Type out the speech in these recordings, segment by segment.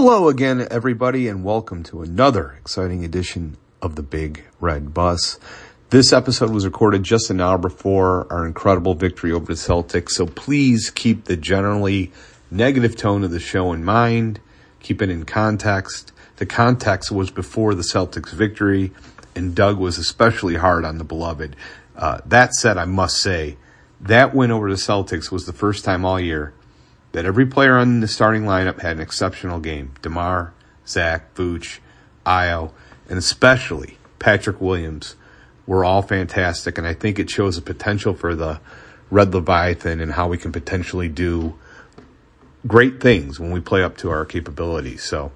Hello again, everybody, and welcome to another exciting edition of the Big Red Bus. This episode was recorded just an hour before our incredible victory over the Celtics, so please keep the generally negative tone of the show in mind. Keep it in context. The context was before the Celtics victory, and Doug was especially hard on the beloved. Uh, that said, I must say, that win over the Celtics was the first time all year that every player on the starting lineup had an exceptional game. DeMar, Zach, Vooch, Ayo, and especially Patrick Williams were all fantastic. And I think it shows the potential for the Red Leviathan and how we can potentially do great things when we play up to our capabilities. So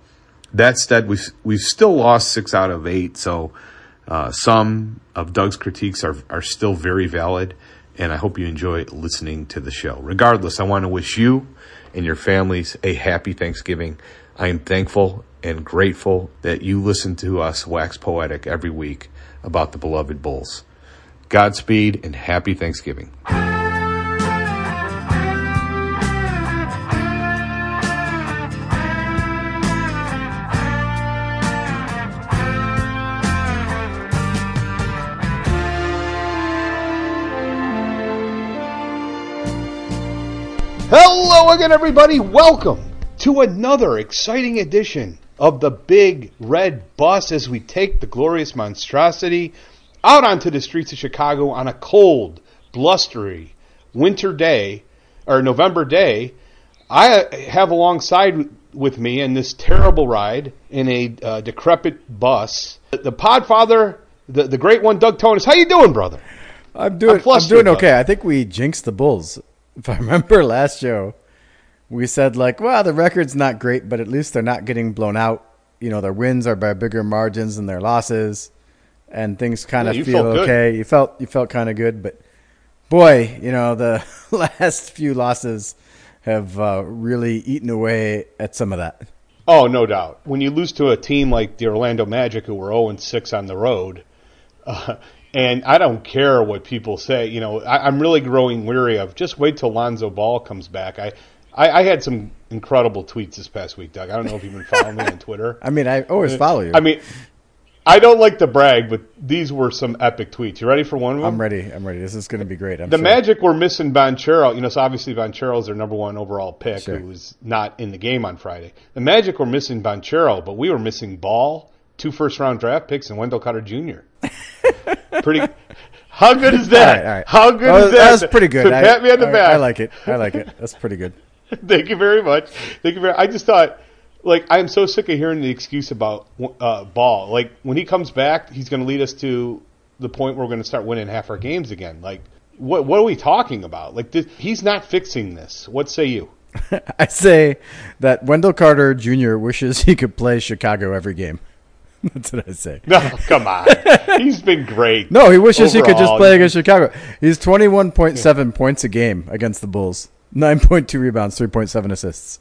that said, we've, we've still lost six out of eight. So uh, some of Doug's critiques are, are still very valid. And I hope you enjoy listening to the show. Regardless, I want to wish you and your families a happy Thanksgiving. I am thankful and grateful that you listen to us wax poetic every week about the beloved Bulls. Godspeed and happy Thanksgiving. Again, everybody. Welcome to another exciting edition of the Big Red Bus as we take the glorious monstrosity out onto the streets of Chicago on a cold, blustery winter day or November day. I have alongside with me in this terrible ride in a uh, decrepit bus the Podfather, the the great one, Doug Thonus. How you doing, brother? I'm doing. I'm, I'm doing okay. I think we jinxed the Bulls if I remember last show, we said like, well, the record's not great, but at least they're not getting blown out. You know, their wins are by bigger margins than their losses, and things kind of yeah, feel okay. You felt you felt kind of good, but boy, you know, the last few losses have uh, really eaten away at some of that. Oh, no doubt. When you lose to a team like the Orlando Magic, who were 0 6 on the road, uh, and I don't care what people say. You know, I, am really growing weary of just wait till Lonzo Ball comes back. I, I, I, had some incredible tweets this past week, Doug. I don't know if you've been following me on Twitter. I mean, I always follow you. I mean, I don't like to brag, but these were some epic tweets. You ready for one of them? I'm ready. I'm ready. This is going to be great. I'm the sure. Magic were missing Banchero. You know, so obviously Banchero is their number one overall pick, sure. who was not in the game on Friday. The Magic were missing Banchero, but we were missing Ball, two first round draft picks, and Wendell Carter Jr. Pretty. How good is that? All right, all right. How good well, is that? That's pretty good. I, pat me on the back. I like it. I like it. That's pretty good. Thank you very much. Thank you very. I just thought, like, I'm so sick of hearing the excuse about uh, Ball. Like, when he comes back, he's going to lead us to the point where we're going to start winning half our games again. Like, what what are we talking about? Like, this, he's not fixing this. What say you? I say that Wendell Carter Jr. wishes he could play Chicago every game. That's what I say. No, come on. He's been great. No, he wishes overall. he could just play against Chicago. He's 21.7 points a game against the Bulls, 9.2 rebounds, 3.7 assists,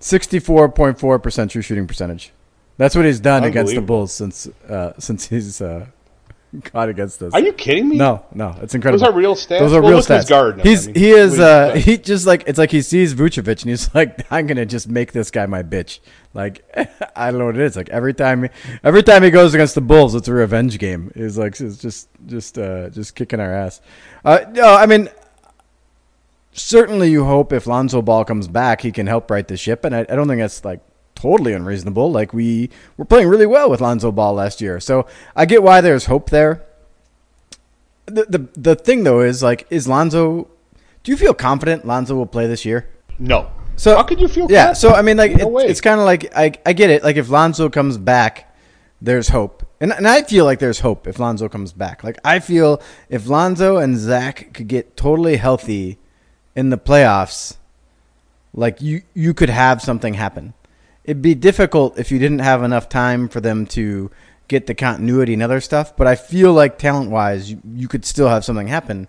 64.4% true shooting percentage. That's what he's done against the Bulls since uh, since he's uh, God against us. Are you kidding me? No, no, it's incredible. Those are real stats. Those are well, real stats. Garden, he's I mean, he is uh, he just like it's like he sees Vucevic and he's like I'm gonna just make this guy my bitch. Like I don't know what it is. Like every time every time he goes against the Bulls, it's a revenge game. He's like it's just just uh, just kicking our ass. Uh, no, I mean certainly you hope if Lonzo Ball comes back, he can help right the ship, and I, I don't think that's like totally unreasonable. Like we were playing really well with Lonzo Ball last year, so I get why there's hope there. The the the thing though is like, is Lonzo? Do you feel confident Lonzo will play this year? No. So how could you feel? Yeah. So I mean, like no it, it's kind of like I I get it. Like if Lonzo comes back, there's hope, and and I feel like there's hope if Lonzo comes back. Like I feel if Lonzo and Zach could get totally healthy in the playoffs, like you you could have something happen it'd be difficult if you didn't have enough time for them to get the continuity and other stuff. But I feel like talent wise, you, you could still have something happen.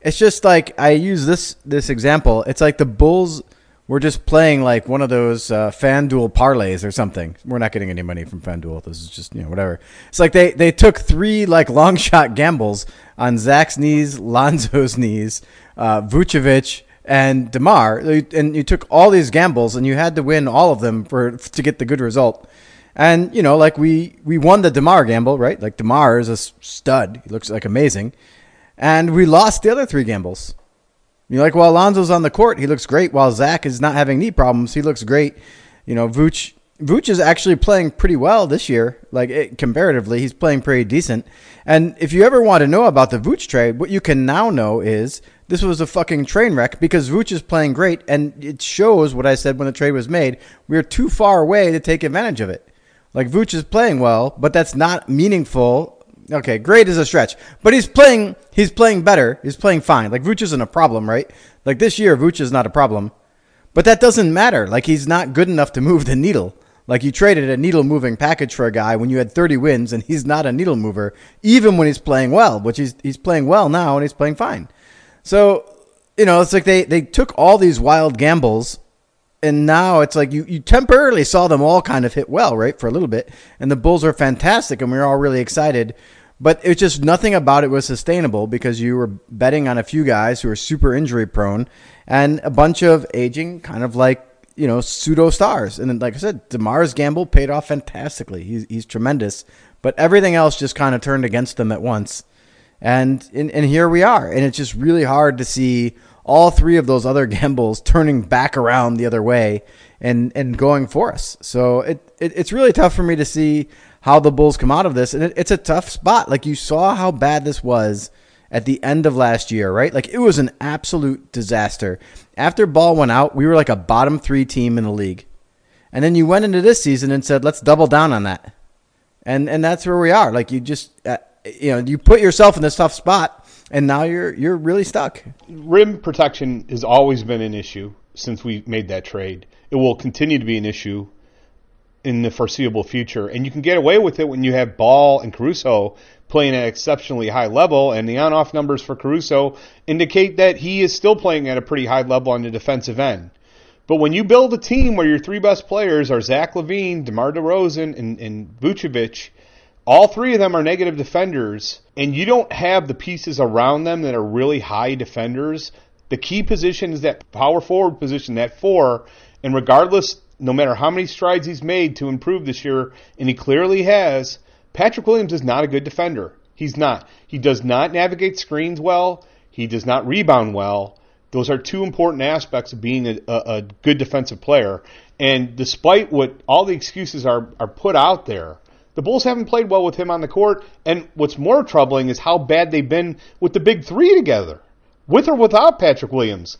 It's just like I use this this example. It's like the Bulls were just playing like one of those uh, FanDuel parlays or something. We're not getting any money from FanDuel. This is just you know whatever. It's like they they took three like long shot gambles on Zach's knees, Lonzo's knees, uh, Vucevic, and Demar, and you took all these gambles and you had to win all of them for to get the good result. And you know, like we we won the Demar gamble, right? Like Demar is a stud; he looks like amazing, and we lost the other three gambles. You're like, well, Alonzo's on the court, he looks great. While Zach is not having knee problems, he looks great. You know, Vooch Vooch is actually playing pretty well this year. Like it, comparatively, he's playing pretty decent. And if you ever want to know about the Vooch trade, what you can now know is this was a fucking train wreck because Vooch is playing great, and it shows what I said when the trade was made. We are too far away to take advantage of it. Like Vooch is playing well, but that's not meaningful. Okay, great is a stretch, but he's playing. He's playing better. He's playing fine. Like Vooch isn't a problem, right? Like this year, Vooch is not a problem, but that doesn't matter. Like he's not good enough to move the needle. Like you traded a needle moving package for a guy when you had 30 wins and he's not a needle mover, even when he's playing well, which he's, he's playing well now and he's playing fine. So, you know, it's like they, they took all these wild gambles and now it's like you, you temporarily saw them all kind of hit well, right, for a little bit. And the Bulls are fantastic and we are all really excited. But it's just nothing about it was sustainable because you were betting on a few guys who are super injury prone and a bunch of aging, kind of like you know, pseudo stars. And then, like I said, Demar's gamble paid off fantastically. He's, he's tremendous. But everything else just kind of turned against them at once. And, and, and here we are. And it's just really hard to see all three of those other gambles turning back around the other way and, and going for us. So it, it it's really tough for me to see how the Bulls come out of this. And it, it's a tough spot. Like you saw how bad this was at the end of last year, right? Like it was an absolute disaster. After Ball went out, we were like a bottom three team in the league. And then you went into this season and said, let's double down on that. And and that's where we are. Like you just, uh, you know, you put yourself in this tough spot, and now you're you're really stuck. Rim protection has always been an issue since we made that trade. It will continue to be an issue in the foreseeable future. And you can get away with it when you have Ball and Caruso playing at exceptionally high level, and the on-off numbers for Caruso indicate that he is still playing at a pretty high level on the defensive end. But when you build a team where your three best players are Zach LaVine, DeMar DeRozan, and, and Vucevic, all three of them are negative defenders, and you don't have the pieces around them that are really high defenders. The key position is that power forward position, that four, and regardless, no matter how many strides he's made to improve this year, and he clearly has, Patrick Williams is not a good defender. He's not. He does not navigate screens well. He does not rebound well. Those are two important aspects of being a, a, a good defensive player. And despite what all the excuses are, are put out there, the Bulls haven't played well with him on the court. And what's more troubling is how bad they've been with the big three together, with or without Patrick Williams.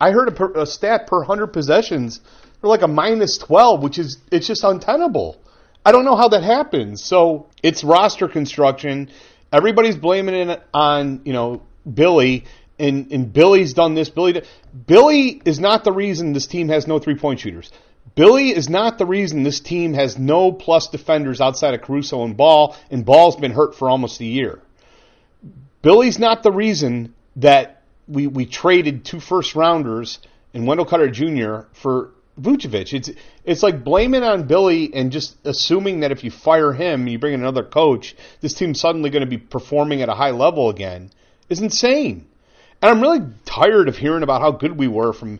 I heard a, per, a stat per 100 possessions, they're like a minus 12, which is it's just untenable. I don't know how that happens. So it's roster construction. Everybody's blaming it on you know Billy, and and Billy's done this. Billy, Billy is not the reason this team has no three point shooters. Billy is not the reason this team has no plus defenders outside of Caruso and Ball, and Ball's been hurt for almost a year. Billy's not the reason that we, we traded two first rounders and Wendell Carter Jr. for Vucevic. It's it's like blaming on Billy and just assuming that if you fire him and you bring in another coach, this team's suddenly going to be performing at a high level again is insane. And I'm really tired of hearing about how good we were from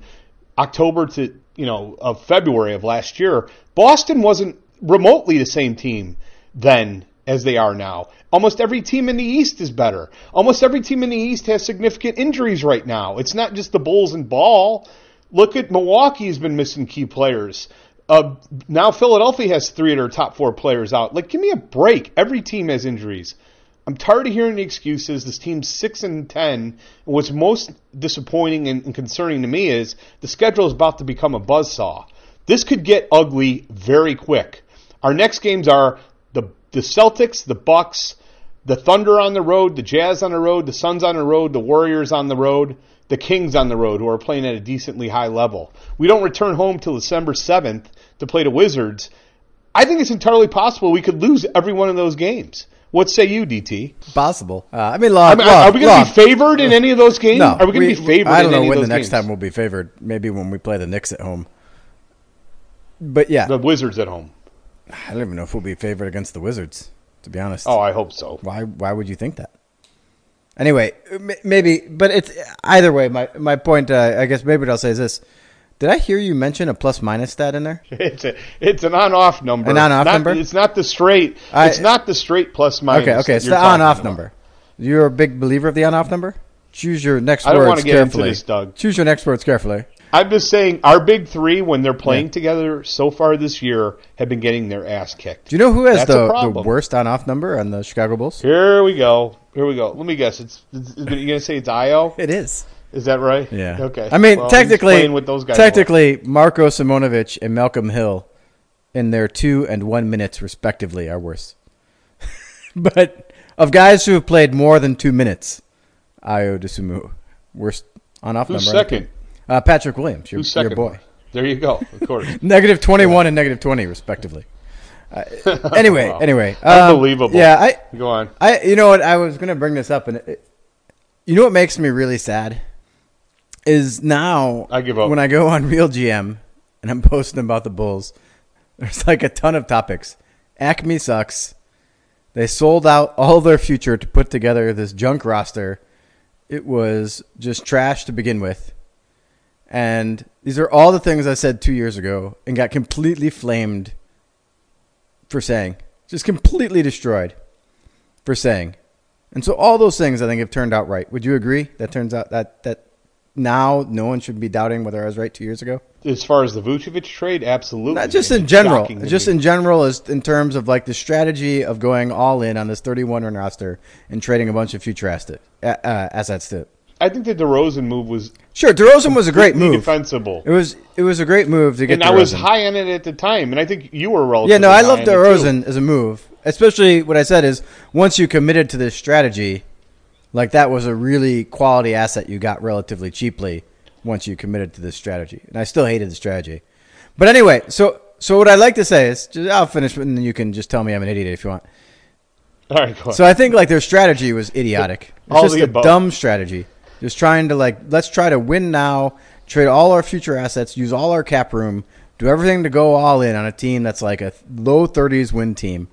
October to you know of February of last year. Boston wasn't remotely the same team then as they are now. Almost every team in the East is better. Almost every team in the East has significant injuries right now. It's not just the Bulls and Ball. Look at Milwaukee's been missing key players. Uh, now Philadelphia has three of their top four players out. Like, give me a break. Every team has injuries. I'm tired of hearing the excuses. This team's six and ten. And what's most disappointing and, and concerning to me is the schedule is about to become a buzzsaw. This could get ugly very quick. Our next games are the the Celtics, the Bucks, the Thunder on the road, the Jazz on the road, the Suns on the road, the Warriors on the road the Kings on the road, who are playing at a decently high level. We don't return home till December 7th to play the Wizards. I think it's entirely possible we could lose every one of those games. What say you, DT? Possible. Uh, I mean, I mean are we going to be favored in any of those games? No, are we going to be favored? I don't know when the next games? time we'll be favored. Maybe when we play the Knicks at home. But yeah, the Wizards at home. I don't even know if we'll be favored against the Wizards. To be honest. Oh, I hope so. Why? Why would you think that? Anyway, maybe, but it's either way. My my point, uh, I guess, maybe what I'll say is this: Did I hear you mention a plus minus stat in there? It's a it's an on off number. An on-off number? It's not the straight. I- it's not the straight plus minus. Okay, okay, it's you're the on off number. You're a big believer of the on off number. Choose your next I don't words wanna get into carefully. this, Doug. Choose your next words carefully. I'm just saying, our big three, when they're playing together so far this year, have been getting their ass kicked. Do you know who has the, the worst on off number on the Chicago Bulls? Here we go. Here we go. Let me guess. It's, it's you gonna say it's Ayo? It is. Is that right? Yeah. Okay. I mean, Well, technically, with those guys. technically, Marko Simonovic and Malcolm Hill, in their two and one minutes respectively, are worse. but of guys who have played more than two minutes, Ayo Dosunmu, worst on off Who's number. second? Uh, Patrick Williams, your, Who's your second? boy. There you go. Of course. Negative twenty one and negative twenty respectively. Uh, anyway, Wow. anyway, um, Unbelievable. Yeah, I, go on. I, you know what? I was going to bring this up, and it, you know what makes me really sad is now I give up. when I go on Real GM and I'm posting about the Bulls. There's like a ton of topics. AKME sucks. They sold out all their future to put together this junk roster. It was just trash to begin with. And these are all the things I said two years ago and got completely flamed for saying. Just completely destroyed for saying. And so all those things I think have turned out right. Would you agree? That turns out that that now no one should be doubting whether I was right two years ago. As far as the Vucevic trade, absolutely. Not just in general, just in general, is in terms of like the strategy of going all in on this 31 run roster and trading a bunch of future asset, uh, uh, assets to. I think the DeRozan move was Sure, DeRozan was a great move. defensible. It was it was a great move to get. and I was high on it at the time, and I think you were relatively Yeah, no, I love on it, too. DeRozan as a move. Especially what I said is once you committed to this strategy, like that was a really quality asset you got relatively cheaply once you committed to this strategy. And I still hated the strategy. But anyway, so so what I'd like to say is just, I'll finish and then you can just tell me I'm an idiot if you want. All right, go on. So I think like their strategy was idiotic. It's All just the a above. dumb strategy. Just trying to like let's try to win now, trade all our future assets, use all our cap room, do everything to go all in on a team that's like a low 30s win team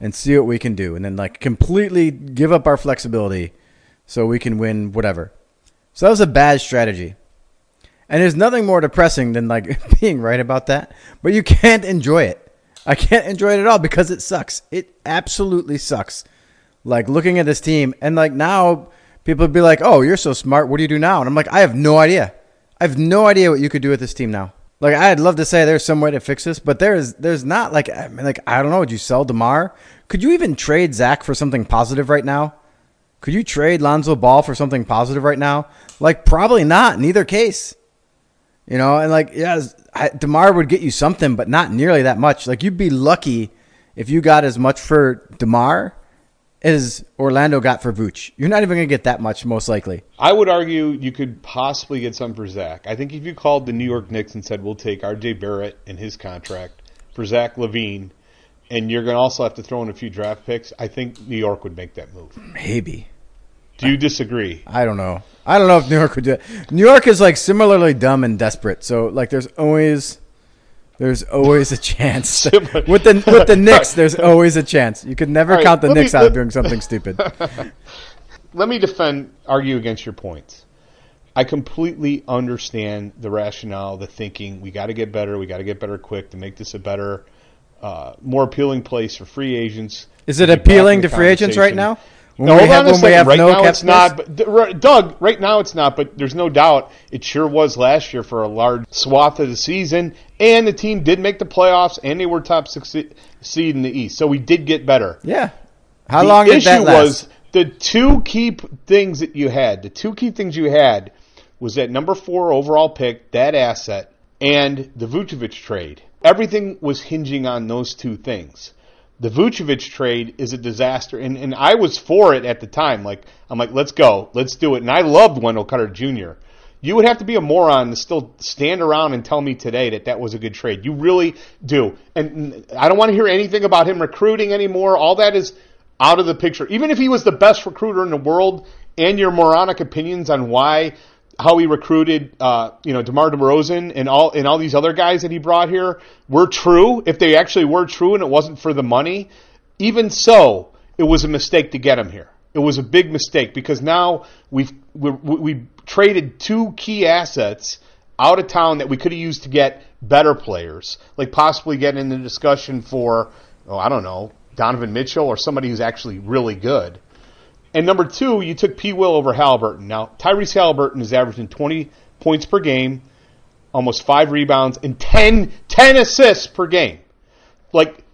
and see what we can do and then like completely give up our flexibility so we can win whatever. So that was a bad strategy. And there's nothing more depressing than like being right about that, but you can't enjoy it. I can't enjoy it at all because it sucks. It absolutely sucks. Like looking at this team and like now people would be like, "Oh, you're so smart. What do you do now?" And I'm like, "I have no idea. I have no idea what you could do with this team now." Like I'd love to say there's some way to fix this, but there's there's not like I mean, like I don't know. Would you sell Demar? Could you even trade Zach for something positive right now? Could you trade Lonzo Ball for something positive right now? Like probably not in either case. You know, and like yeah, Demar would get you something, but not nearly that much. Like you'd be lucky if you got as much for Demar as Orlando got for Vooch. You're not even gonna get that much, most likely. I would argue you could possibly get some for Zach. I think if you called the New York Knicks and said we'll take R.J. Barrett and his contract for Zach LaVine, and you're going to also have to throw in a few draft picks, I think New York would make that move. Maybe. Do you disagree? I don't know. I don't know if New York would do it. New York is like similarly dumb and desperate. So like, there's always, there's always a chance with the with the Knicks. There's always a chance. You could never right, count the let me- Knicks out let- of doing something stupid. Let me defend, argue against your points. I completely understand the rationale, the thinking. We got to get better. We got to get better quick to make this a better, uh, more appealing place for free agents. Is it appealing to free agents right now? When No, we hold have, on a second. have right no now it's not. But Doug, right now it's not. But there's no doubt it sure was last year for a large swath of the season. And the team did make the playoffs, and they were top six seed in the East. So we did get better. Yeah. How the long did issue that last? was the two key things that you had. The two key things you had was that number four overall pick, that asset, and the Vucevic trade. Everything was hinging on those two things. The Vucevic trade is a disaster, and, and I was for it at the time. Like I'm like, let's go, let's do it. And I loved Wendell Carter Jr. You would have to be a moron to still stand around and tell me today that that was a good trade. You really do. And I don't want to hear anything about him recruiting anymore. All that is out of the picture. Even if he was the best recruiter in the world, and your moronic opinions on why how he recruited, uh, you know, DeMar DeRozan and all and all these other guys that he brought here were true. If they actually were true, and it wasn't for the money, even so, it was a mistake to get him here. It was a big mistake because now we've we we traded two key assets out of town that we could have used to get better players, like possibly getting in the discussion for, oh, I don't know, Donovan Mitchell or somebody who's actually really good. And number two, you took P. Will over Haliburton. Now, Tyrese Haliburton is averaging 20 points per game, almost five rebounds, and 10, 10 assists per game. Like,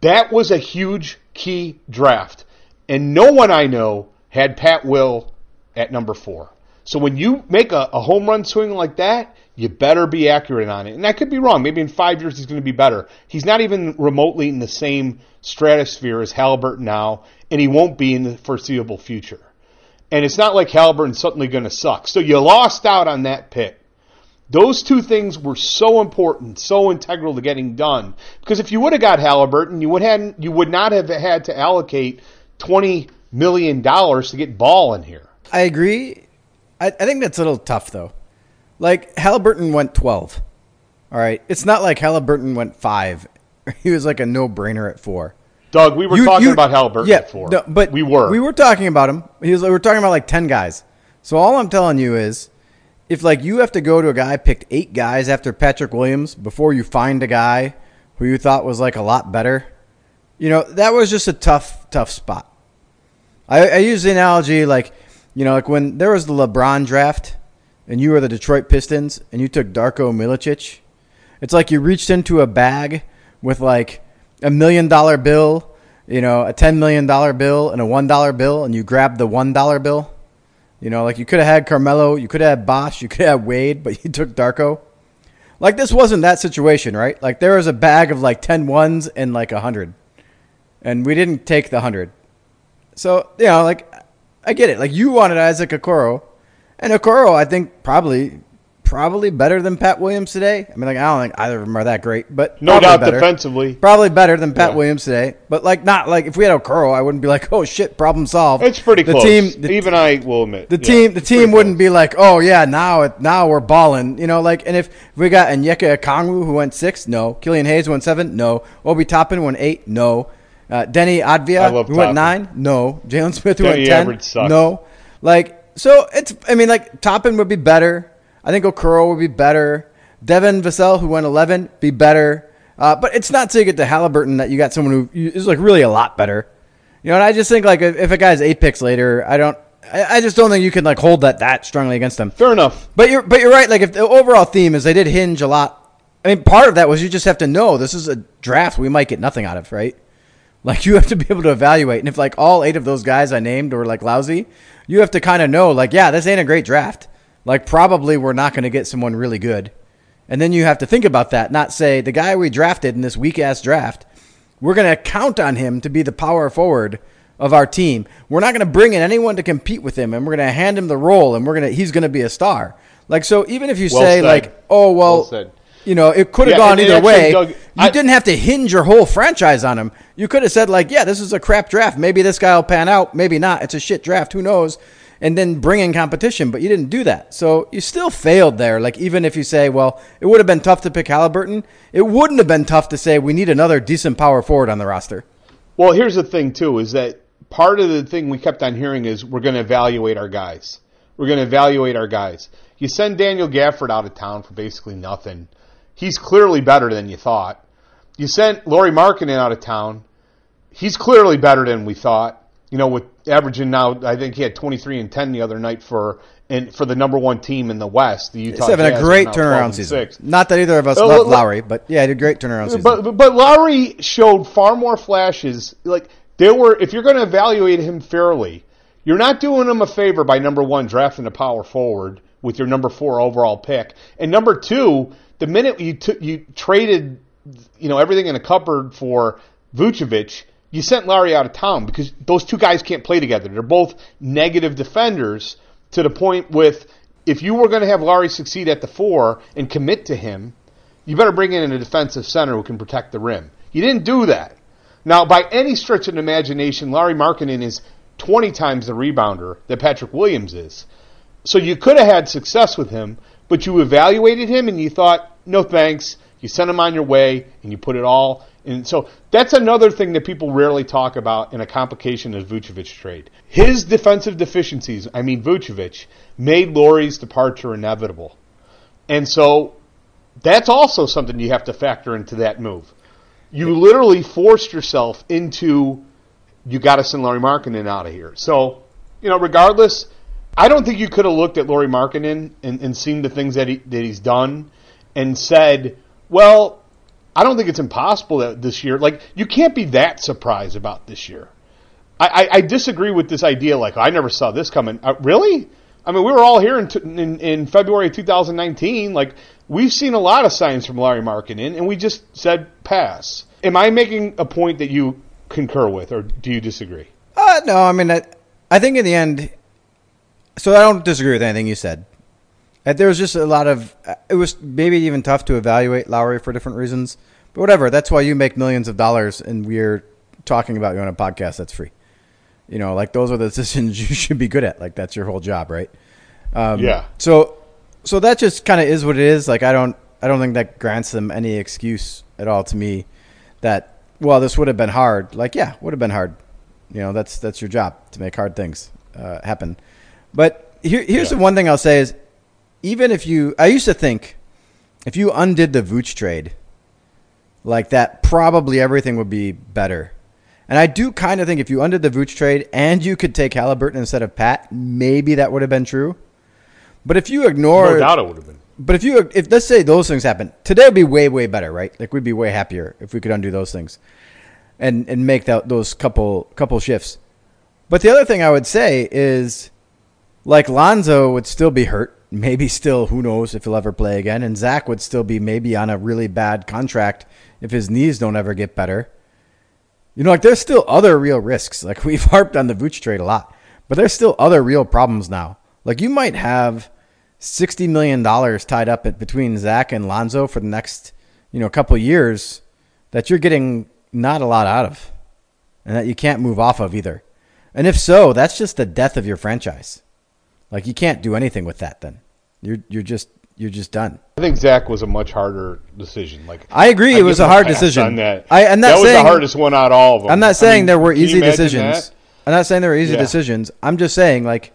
that was a huge key draft. And no one I know had Pat Will at number four. So when you make a, a, home run swing like that, you better be accurate on it. And I could be wrong. Maybe in five years he's going to be better. He's not even remotely in the same stratosphere as Haliburton now, and he won't be in the foreseeable future. And it's not like Haliburton's suddenly going to suck. So you lost out on that pick. Those two things were so important, so integral to getting done. Because if you would have got Haliburton, you would have you would not have had to allocate twenty million dollars to get Ball in here. I agree. I, I think that's a little tough though. Like Haliburton went twelve. All right, it's not like Haliburton went five. He was like a no brainer at four. Doug, we were you, talking you, about Haliburton yeah, at four. No, but we were. We were talking about him. He was. We were talking about like ten guys. So all I'm telling you is, if like you have to go to a guy picked eight guys after Patrick Williams before you find a guy who you thought was like a lot better, you know that was just a tough, tough spot. I, I use the analogy like you know, like when there was the LeBron draft and you were the Detroit Pistons and you took Darko Milicic, it's like you reached into a bag with like a million dollar bill, you know, a $10 million bill and a $1 bill and you grabbed the $1 bill. You know, like you could have had Carmelo, you could have had Bosh, you could have had Wade, but you took Darko. Like this wasn't that situation, right? Like there was a bag of like 10 ones and like a 100. And we didn't take the 100. So, you know, like I get it. Like you wanted Isaac Okoro, and Okoro, I think probably probably better than Pat Williams today. I mean, like I don't think either of them are that great, but no doubt better. defensively, probably better than Pat yeah. Williams today. But like not like if we had Okoro, I wouldn't be like, oh shit, problem solved. It's pretty the close. Team, the, Even I will admit the yeah, team the team wouldn't close. be like, oh yeah, now it, now we're balling. You know, like and if, we got Onyeka Okongwu who went six, no. Killian Hayes went seven, no. Obi Toppin went eight, no. Uh, Deni Avdija, who went nine, no. Jalen Smith, who went ten, no. Like, so it's, I mean, like, Toppin would be better. I think Okoro would be better. Devin Vassell, who went 11, be better. Uh, but it's not to get to Haliburton that you got someone who is, like, really a lot better. You know, and I just think, like, if, if a guy's eight picks later, I don't, I, just don't think you can, like, hold that that strongly against them. Fair enough. But you're, but you're right. Like, if the overall theme is they did hinge a lot. I mean, part of that was you just have to know this is a draft we might get nothing out of, right? Like you have to be able to evaluate. And if like all eight of those guys I named were like lousy, you have to kind of know like, yeah, this ain't a great draft. Like probably we're not going to get someone really good. And then you have to think about that, not say the guy we drafted in this weak ass draft, we're going to count on him to be the power forward of our team. We're not going to bring in anyone to compete with him and we're going to hand him the role and we're going to he's going to be a star. Like so even if you well say said. like, "Oh, well, well you know, it could have yeah, gone either actually, way. Doug, you I, didn't have to hinge your whole franchise on him. You could have said like, "Yeah, this is a crap draft. Maybe this guy will pan out. Maybe not. It's a shit draft. Who knows?" And then bring in competition, but you didn't do that. So you still failed there. Like even if you say, "Well, it would have been tough to pick Haliburton," it wouldn't have been tough to say we need another decent power forward on the roster. Well, here's the thing too: is that part of the thing we kept on hearing is we're going to evaluate our guys. We're going to evaluate our guys. You send Daniel Gafford out of town for basically nothing He's clearly better than you thought. You sent Lauri Markkanen out of town. He's clearly better than we thought. You know, with averaging now, I think he had 23 and 10 the other night for and for the number one team in the West, the Utah. He's having Jazz a great turnaround season. Not that either of us uh, love Lauri, but yeah, a great turnaround season. But but Lauri showed far more flashes. Like there were, if you're going to evaluate him fairly, you're not doing him a favor by number one drafting a power forward with your number four overall pick, and number two, the minute you took you traded, you know, everything in a cupboard for Vucevic, you sent Larry out of town because those two guys can't play together. They're both negative defenders to the point with if you were going to have Larry succeed at the four and commit to him, you better bring in a defensive center who can protect the rim. You didn't do that. Now, by any stretch of imagination, Lauri Markkanen is 20 times the rebounder that Patrick Williams is. So you could have had success with him, but you evaluated him and you thought, no thanks. You send them on your way and you put it all And so that's another thing that people rarely talk about in a complication of Vucevic trade. His defensive deficiencies, I mean Vucevic, made Lauri's departure inevitable. And so that's also something you have to factor into that move. You literally forced yourself into you got to send Lauri Markkanen out of here. So, you know, regardless, I don't think you could have looked at Lauri Markkanen and, and seen the things that he that he's done and said, well, I don't think it's impossible that this year, like, you can't be that surprised about this year. I, I, I disagree with this idea, like, I never saw this coming. Uh, really? I mean, we were all here in, in, in February 2019. Like, we've seen a lot of signs from Larry Markkanen, and we just said pass. Am I making a point that you concur with, or do you disagree? Uh, no, I mean, I, I think in the end, so I don't disagree with anything you said. Uh, there was just a lot of. Uh, it was maybe even tough to evaluate Lauri for different reasons, but whatever. That's why you make millions of dollars, and we're talking about you on a podcast that's free. You know, like those are the decisions you should be good at. Like that's your whole job, right? Um, yeah. So, so that just kind of is what it is. Like I don't, I don't think that grants them any excuse at all to me that well, this would have been hard. Like yeah, would have been hard. You know, that's that's your job to make hard things uh, happen. But here, here's yeah. the one thing I'll say is even if you, I used to think if you undid the Vooch trade, like that, probably everything would be better. And I do kind of think if you undid the Vooch trade and you could take Haliburton instead of Pat, maybe that would have been true. But if you ignore, no doubt it would have been. But if you, if let's say those things happen today, would be way, way better, right? Like we'd be way happier if we could undo those things, and and make that those couple couple shifts. But the other thing I would say is, like Lonzo would still be hurt maybe still, who knows if he'll ever play again. And Zach would still be maybe on a really bad contract if his knees don't ever get better. You know, like there's still other real risks. Like we've harped on the Vooch trade a lot, but there's still other real problems now. Like you might have sixty million dollars tied up between Zach and Lonzo for the next, you know, couple years that you're getting not a lot out of, and that you can't move off of either. And if so, that's just the death of your franchise. Like you can't do anything with that. Then you're you're just you're just done. I think Zach was a much harder decision. Like I agree, I it was a hard decision. On that. I am not that saying, was the hardest one out of all of them. I'm not saying I mean, there were easy decisions. That? I'm not saying there were easy yeah. decisions. I'm just saying like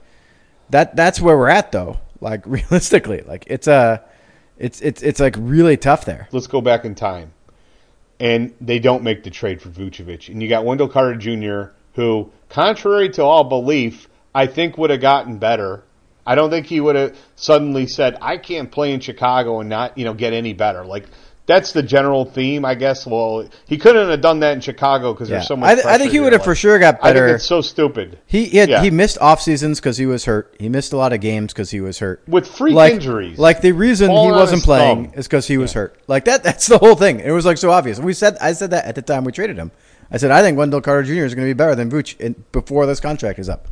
that. That's where we're at though. Like realistically, like it's a, it's it's it's like really tough there. Let's go back in time, and they don't make the trade for Vucevic, and you got Wendell Carter Jr., who, contrary to all belief, I think would have gotten better I don't think he would have suddenly said, "I can't play in Chicago and not, you know, get any better." Like that's the general theme, I guess. Well, he couldn't have done that in Chicago because yeah. there's so much. I, th- I think he would have like, for sure got better. I think it's so stupid. He he, had, yeah. he missed off seasons because he was hurt. He missed a lot of games because he was hurt with freak like, injuries. Like the reason he wasn't playing thumb. is because he was yeah. hurt. Like that. That's the whole thing. It was like so obvious. We said I said that at the time we traded him. I said I think Wendell Carter Jr. is going to be better than Vooch in, before this contract is up.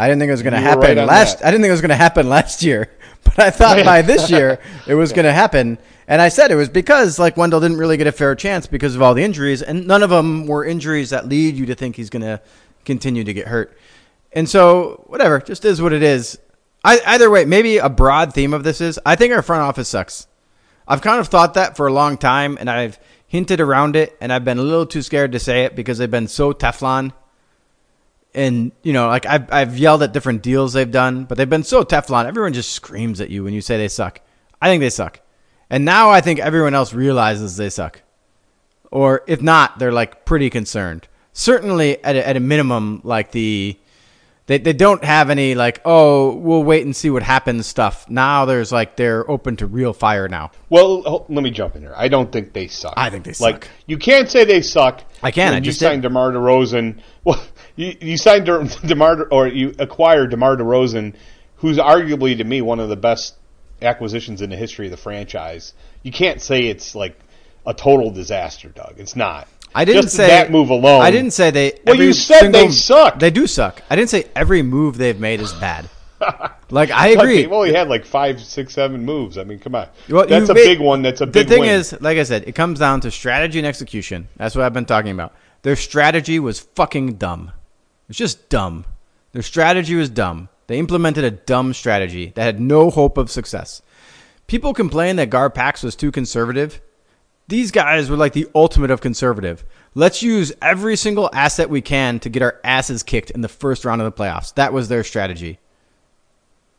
I didn't think it was going to happen right last. That. I didn't think it was going to happen last year, but I thought by this year it was going to happen. And I said it was because like Wendell didn't really get a fair chance because of all the injuries, and none of them were injuries that lead you to think he's going to continue to get hurt. And so whatever, just is what it is. I, either way, maybe a broad theme of this is I think our front office sucks. I've kind of thought that for a long time, and I've hinted around it, and I've been a little too scared to say it because they've been so Teflon and you know, like I've I've yelled at different deals they've done, but they've been so Teflon. Everyone just screams at you when you say they suck. I think they suck, and now I think everyone else realizes they suck, or if not, they're like pretty concerned. Certainly, at a, at a minimum, like the they they don't have any like oh we'll wait and see what happens stuff. Now there's like they're open to real fire now. Well, let me jump in here. I don't think they suck. I think they suck. Like you can't say they suck. I can. I just you signed DeMar DeRozan. Well, you you signed De- DeMar or you acquired DeMar DeRozan, who's arguably to me one of the best acquisitions in the history of the franchise. You can't say it's like a total disaster, Doug. It's not. I didn't Just say that move alone. I didn't say they. Well, you said single, they suck. They do suck. I didn't say every move they've made is bad. like I agree. Well, he had like five, six, seven moves. I mean, come on. Well, that's a made, big one. That's a big. The thing win. is, like I said, it comes down to strategy and execution. That's what I've been talking about. Their strategy was fucking dumb. It's just dumb. Their strategy was dumb. They implemented a dumb strategy that had no hope of success. People complain that GarPax was too conservative these guys were like the ultimate of conservative. Let's use every single asset we can to get our asses kicked in the first round of the playoffs. That was their strategy.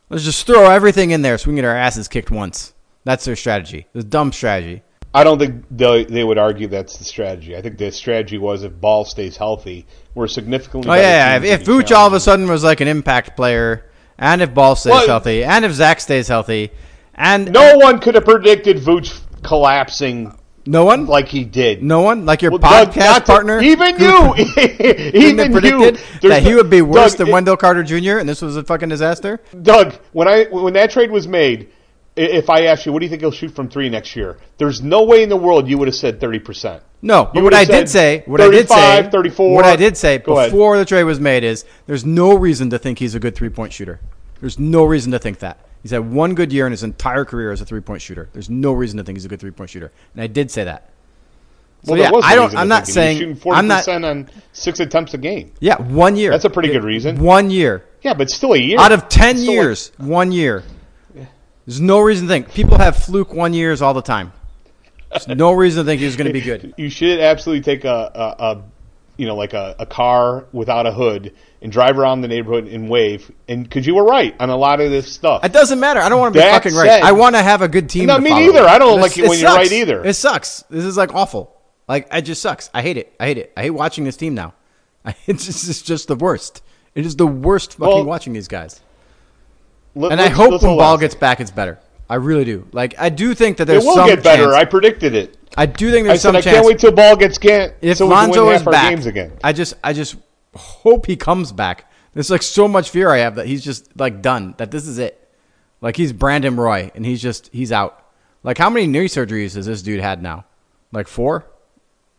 Let's just throw everything in there so we can get our asses kicked once. That's their strategy. The dumb strategy. I don't think they, they would argue that's the strategy. I think the strategy was if Ball stays healthy, we're significantly. Oh yeah, yeah. if, if Vooch all of a sudden was like an impact player, and if Ball stays well, healthy, and if Zach stays healthy, and no one could have predicted Vooch collapsing no one like he did. No one like your well, podcast Doug, partner. To, even you, even predicted you, that he would be worse Doug, than it, Wendell Carter Jr. and this was a fucking disaster. Doug, when I when that trade was made, if I asked you, what do you think he'll shoot from three next year? There's no way in the world you would have said thirty percent. No, but what I did say, what I did say, 34. What I did say before the trade was made is there's no reason to think he's a good three point shooter. There's no reason to think that. He's had one good year in his entire career as a three point shooter. There's no reason to think he's a good three point shooter, and I did say that. So well, yeah, I don't. I'm not saying shooting 40% I'm not on six attempts a game. Yeah, one year. That's a pretty good reason. One year. Yeah, but still a year. Out of ten years, like, one year. There's no reason to think people have fluke one years all the time. There's no reason to think he's going to be good. You should absolutely take a, a, a you know, like a, a, car without a hood and drive around the neighborhood and wave. And because you were right on a lot of this stuff. It doesn't matter. I don't want to be that fucking said, right. I want to have a good team. No, me neither. I don't like it when you're right either. It sucks. This is like awful. Like it just sucks. I hate it. I hate it. I hate watching this team now. It's just, it's just the worst. It is the worst fucking well, watching these guys. Let, and I hope when Ball gets back, it's better. I really do. Like I do think that there's. It will some get better. Chance. I predicted it. I do think there's I some said, chance. I can't wait till Ball gets get. If so Lonzo is back, games again. I just, I just hope he comes back. There's like so much fear I have that he's just like done. That this is it. Like he's Brandon Roy, and he's just he's out. Like how many knee surgeries has this dude had now? Like four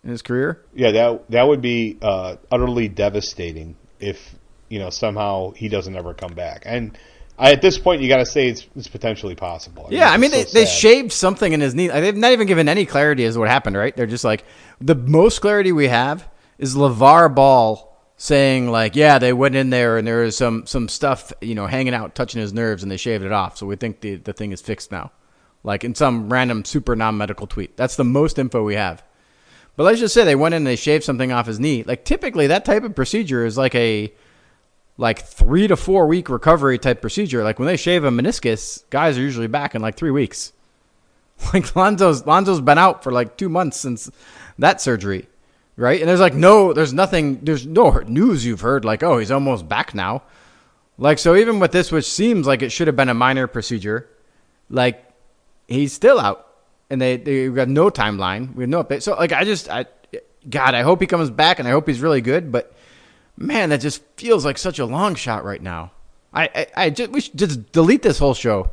in his career. Yeah, that that would be uh, utterly devastating if you know somehow he doesn't ever come back. And I, at this point, you got to say it's, it's, potentially possible. I yeah, I mean, they, so they shaved something in his knee. They've not even given any clarity as to what happened, right? They're just like, the most clarity we have is LeVar Ball saying, like, yeah, they went in there and there was some, some stuff, you know, hanging out, touching his nerves, and they shaved it off. So we think the, the thing is fixed now. Like in some random super non medical tweet. That's the most info we have. But let's just say they went in and they shaved something off his knee. Like typically that type of procedure is like a like three to four week recovery type procedure. Like when they shave a meniscus, guys are usually back in like three weeks. Like Lonzo's Lonzo's been out for like two months since that surgery, right? And there's like no, there's nothing, there's no news you've heard like, oh, he's almost back now. Like so, even with this, which seems like it should have been a minor procedure, like he's still out, and they they got no timeline. We have no update. So like, I just, I, God, I hope he comes back, and I hope he's really good, but man, that just feels like such a long shot right now. I, I, I just, we should just delete this whole show.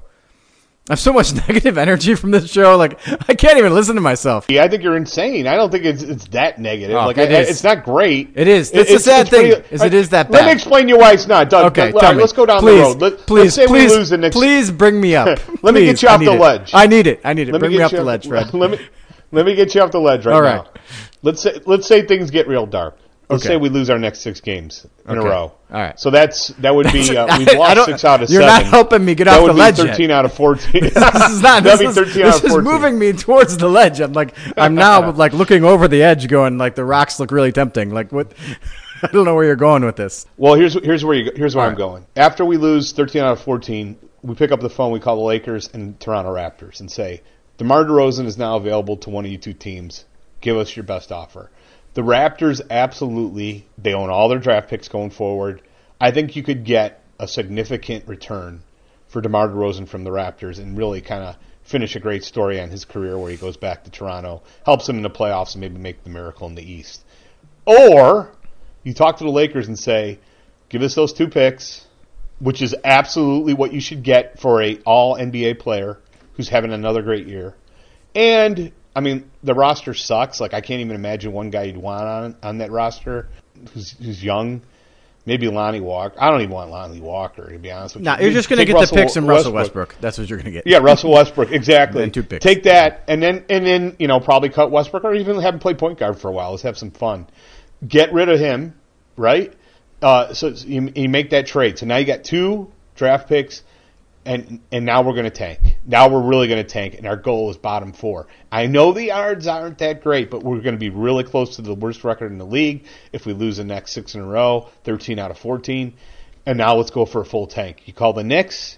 I have so much negative energy from this show. Like I can't even listen to myself. Yeah, I think you're insane. I don't think it's it's that negative. Oh, like it I, it's not great. It is. It's, the sad thing. Pretty, is it is that bad. Let me explain you why it's not. Doug, okay, Doug, tell me. let's go down please, the road. Let, please, let's please, we lose the next. Please bring me up. let please, me get you off the it. ledge. I need it. I need it. Let bring me, me off the ledge, Fred. Let me let me get you off the ledge right, All right. now. Let's say let's say things get real dark. Let's okay. say we lose our next six games in okay. a row. All right. So that's that would be uh, we've lost six out of you're seven. You're not helping me get that off the ledge. Thirteen yet. out of fourteen. this is not. This be thirteen is, out of fourteen. This is moving me towards the ledge. I'm like I'm now like looking over the edge, going like the rocks look really tempting. Like what? I don't know where you're going with this. Well, here's here's where you here's where All I'm right. going. After we lose 13 out of 14, we pick up the phone. We call the Lakers and Toronto Raptors and say, DeMar DeRozan is now available to one of you two teams. Give us your best offer. The Raptors absolutely they own all their draft picks going forward. I think you could get a significant return for DeMar DeRozan from the Raptors and really kind of finish a great story on his career where he goes back to Toronto, helps him in the playoffs and maybe make the miracle in the East. Or you talk to the Lakers and say, "Give us those two picks." Which is absolutely what you should get for a all NBA player who's having another great year. And I mean, the roster sucks. Like I can't even imagine one guy you'd want on on that roster who's who's young. Maybe Lonnie Walker. I don't even want Lonnie Walker to be honest with nah, you. No, you're just going to get Russell, the picks from Russell Westbrook. Westbrook. That's what you're going to get. Yeah, Russell Westbrook. Exactly. and two picks. Take that, and then and then you know probably cut Westbrook, or even have him play point guard for a while. Let's have some fun. Get rid of him, right? Uh, so you, you make that trade. So now you got two draft picks, and and now we're going to tank Now we're really going to tank, and our goal is bottom four. I know the odds aren't that great, but we're going to be really close to the worst record in the league if we lose the next six in a row, 13 out of 14. And now let's go for a full tank. You call the Knicks,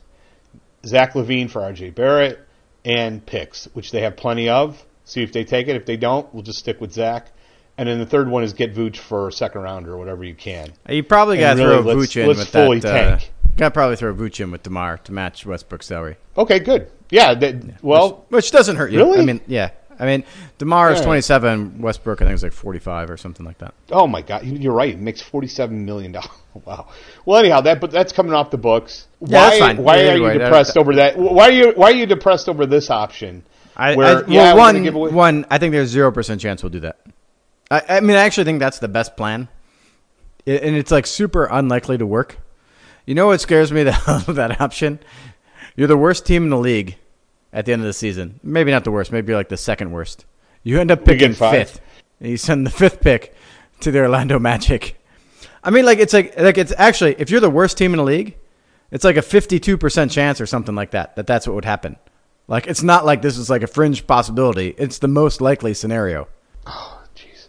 Zach LaVine for RJ Barrett, and picks, which they have plenty of. See if they take it. If they don't, we'll just stick with Zach. And then the third one is get Vooch for a second rounder or whatever you can. You probably got to really, throw Vooch in with that. Uh, got to probably throw Vooch in with Demar to match Westbrook's salary. Okay, good. Yeah. That. Well, which, which, doesn't hurt you. Really? I mean, yeah. I mean, Demar is right. 27. Westbrook, I think, is like 45 or something like that. Oh my God, you're right. It makes 47 million dollars. wow. Well, anyhow, that but that's coming off the books. Why? Yeah, that's fine. Why are you depressed over that? Why are you Why are you depressed over this option? I, where, I well, yeah, one, one, I think there's zero percent chance we'll do that. I, I mean, I actually think that's the best plan, it, and it's like super unlikely to work. You know what scares me that that option? You're the worst team in the league at the end of the season. Maybe not the worst. Maybe you're like the second worst. You end up picking fifth. And you send the fifth pick to the Orlando Magic. I mean, like it's like like it's actually if you're the worst team in the league, it's like a 52% chance or something like that that that's what would happen. Like it's not like this is like a fringe possibility. It's the most likely scenario. Oh, jeez.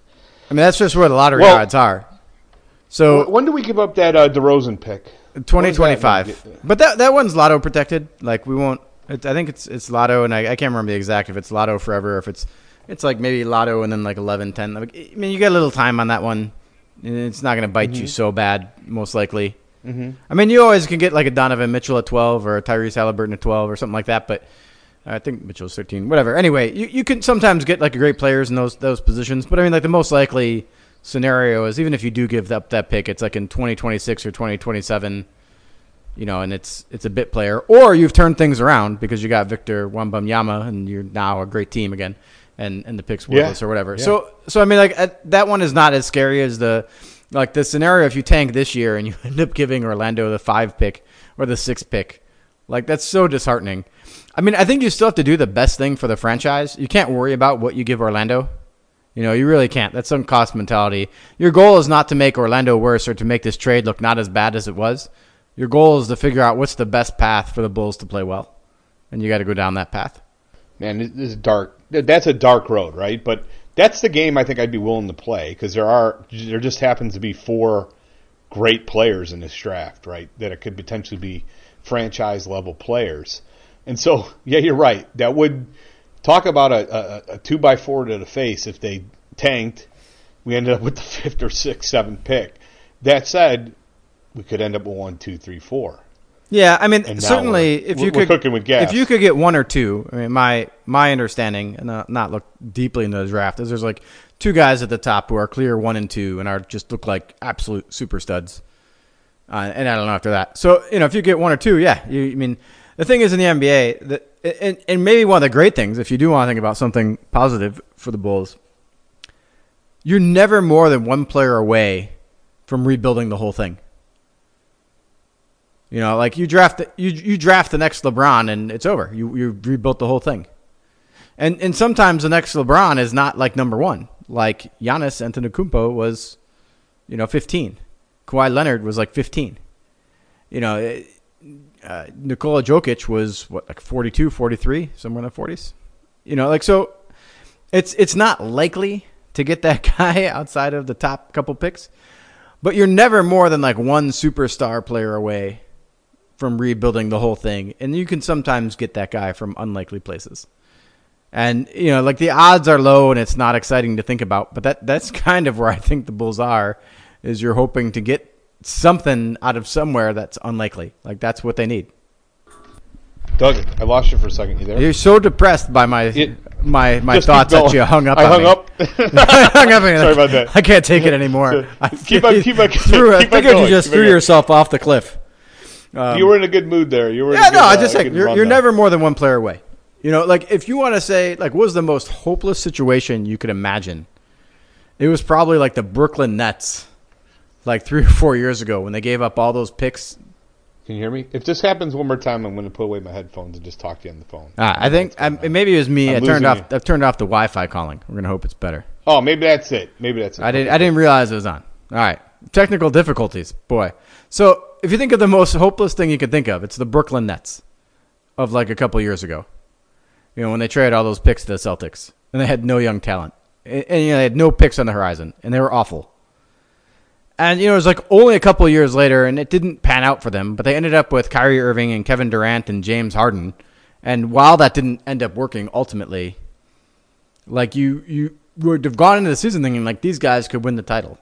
I mean, that's just where the lottery well, odds are. So when do we give up that uh, DeRozan pick? 2025. But that that one's lotto protected. Like we won't it, I think it's it's Lotto, and I, I, can't remember the exact if it's Lotto forever, or if it's it's like maybe Lotto and then like 11, 10. Like, I mean, you get a little time on that one. It's not going to bite mm-hmm. you so bad, most likely. Mm-hmm. I mean, you always can get like a Donovan Mitchell at 12 or a Tyrese Haliburton at 12 or something like that, but I think Mitchell's 13. Whatever. Anyway, you, you can sometimes get like great players in those those positions, but I mean, like the most likely scenario is even if you do give up that pick, it's like in 2026 or 2027 you know, and it's it's a bit player, or you've turned things around because you got Victor Wembanyama and you're now a great team again, and and the picks worthless yeah. or whatever. Yeah. So so I mean, like uh, that one is not as scary as the like the scenario if you tank this year and you end up giving Orlando the five pick or the six pick, like that's so disheartening. I mean, I think you still have to do the best thing for the franchise. You can't worry about what you give Orlando. You know, you really can't. That's some cost mentality. Your goal is not to make Orlando worse or to make this trade look not as bad as it was. Your goal is to figure out what's the best path for the Bulls to play well, and you got to go down that path. Man, this is dark. That's a dark road, right? But that's the game I think I'd be willing to play because there are there just happens to be four great players in this draft, right? That it could potentially be franchise level players. And so, yeah, you're right. That would talk about a, a, a two by four to the face if they tanked. We ended up with the fifth or sixth, seventh pick. That said, we could end up with one, two, three, four. Yeah, I mean, certainly if you could cooking with gas. if you could get one or two. I mean, my my understanding, and not, not look deeply into the draft, is there's like two guys at the top who are clear one and two, and are just look like absolute super studs. Uh, and I don't know after that. So you know, if you get one or two, yeah, you, I mean, the thing is in the NBA that, and, and maybe one of the great things, if you do want to think about something positive for the Bulls, you're never more than one player away from rebuilding the whole thing. You know, like you draft you you draft the next LeBron and it's over. You you rebuilt the whole thing. And and sometimes the next LeBron is not like number one. Like Giannis Antetokounmpo was, you know, 15. Kawhi Leonard was like 15. You know, uh, Nikola Jokic was what like 42, 43, somewhere in the 40s. You know, like so it's it's not likely to get that guy outside of the top couple picks, but you're never more than like one superstar player away from rebuilding the whole thing. And you can sometimes get that guy from unlikely places. And you know, like the odds are low and it's not exciting to think about, but that that's kind of where I think the Bulls are is you're hoping to get something out of somewhere that's unlikely. Like that's what they need. Doug, I lost you for a second. You there? You're so depressed by my it, my my thoughts that you hung up. I hung me. up. I hung up. Sorry about that. I can't take it anymore. I keep on, keep on, threw, keep I figured you just threw yourself off the cliff. Um, you were in a good mood there. You were. Yeah, no, I just uh, think you're, you're never more than one player away. You know, like if you want to say like what was the most hopeless situation you could imagine, it was probably like the Brooklyn Nets, like three or four years ago when they gave up all those picks. Can you hear me? If this happens one more time, I'm going to put away my headphones and just talk to you on the phone. Ah, I think I, maybe it was me. I'm I turned off. You. I've turned off the Wi-Fi calling. We're going to hope it's better. Oh, maybe that's it. Maybe that's it. I didn't. I didn't realize it was on. All right, technical difficulties, boy. So if you think of the most hopeless thing you can think of, it's the Brooklyn Nets. of like a couple years ago. You know, when they traded all those picks to the Celtics and they had no young talent. And, and you know, they had no picks on the horizon and they were awful. And you know, it was like only a couple years later and it didn't pan out for them, but they ended up with Kyrie Irving and Kevin Durant and James Harden. And while that didn't end up working ultimately, like you you would have gone into the season thinking like these guys could win the title.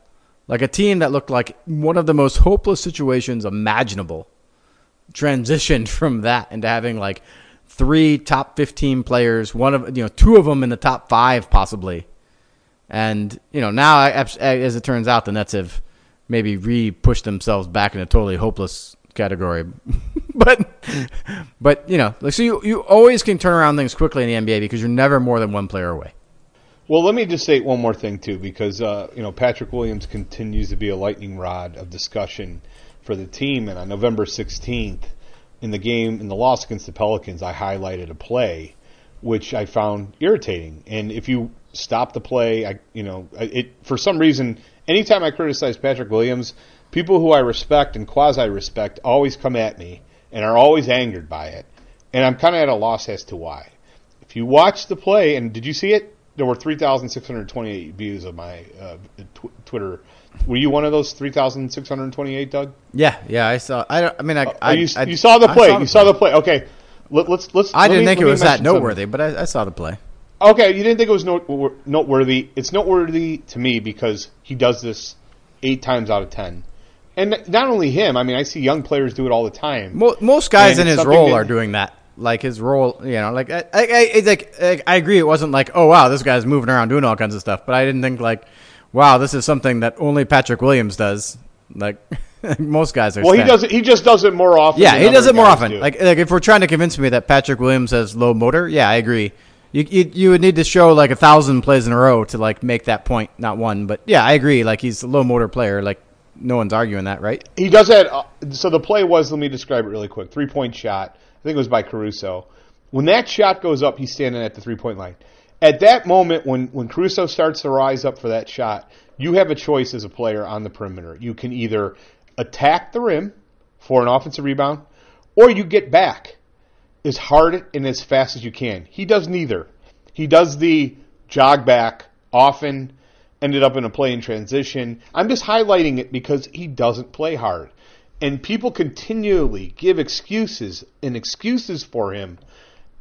Like a team that looked like one of the most hopeless situations imaginable transitioned from that into having like three top 15 players, one of you know, two of them in the top 5 possibly. And, you know, now as it turns out the Nets have maybe re push themselves back in a totally hopeless category. but but you know, like so you you always can turn around things quickly in the NBA because you're never more than one player away. Well, let me just say one more thing too, because uh, you know Patrick Williams continues to be a lightning rod of discussion for the team. And on November 16th, in the game in the loss against the Pelicans, I highlighted a play which I found irritating. And if you stop the play, I you know it for some reason, anytime I criticize Patrick Williams, people who I respect and quasi respect always come at me and are always angered by it. And I'm kind of at a loss as to why. If you watch the play, and did you see it? there were 3,628 views of my uh, tw- Twitter. Were you one of those 3,628, Doug? Yeah, yeah, I saw. I, I mean, I, I, you, I, you, saw the play. Saw the you saw the play. Okay, Let, us let's. I let didn't me, think it was that noteworthy, something. but I, saw the play. Okay, you didn't think it was note, noteworthy. It's noteworthy to me because he does this eight times out of ten. And not only him, I mean, I see young players do it all the time. Most guys and in his role that, are doing that like his role, you know, like I, I, I, like I agree. It wasn't like, oh wow, this guy's moving around doing all kinds of stuff. But I didn't think like, wow, this is something that only Patrick Williams does. Like most guys are. Well, he does it. He just does it more often. Yeah, he does it more often. Do. Like, like if we're trying to convince me that Patrick Williams has low motor, yeah, I agree. You, you, you would need to show like a thousand plays in a row to like make that point, not one. But yeah, I agree. Like he's a low motor player. Like no one's arguing that, right? He does that. Uh, so the play was. Let me describe it really quick. Three point shot I think it was by Caruso. When that shot goes up, he's standing at the three point line. At that moment, when, when Caruso starts to rise up for that shot, you have a choice as a player on the perimeter. You can either attack the rim for an offensive rebound, or you get back as hard and as fast as you can. He does neither. He does the jog back often, ended up in a play in transition. I'm just highlighting it because he doesn't play hard and people continually give excuses and excuses for him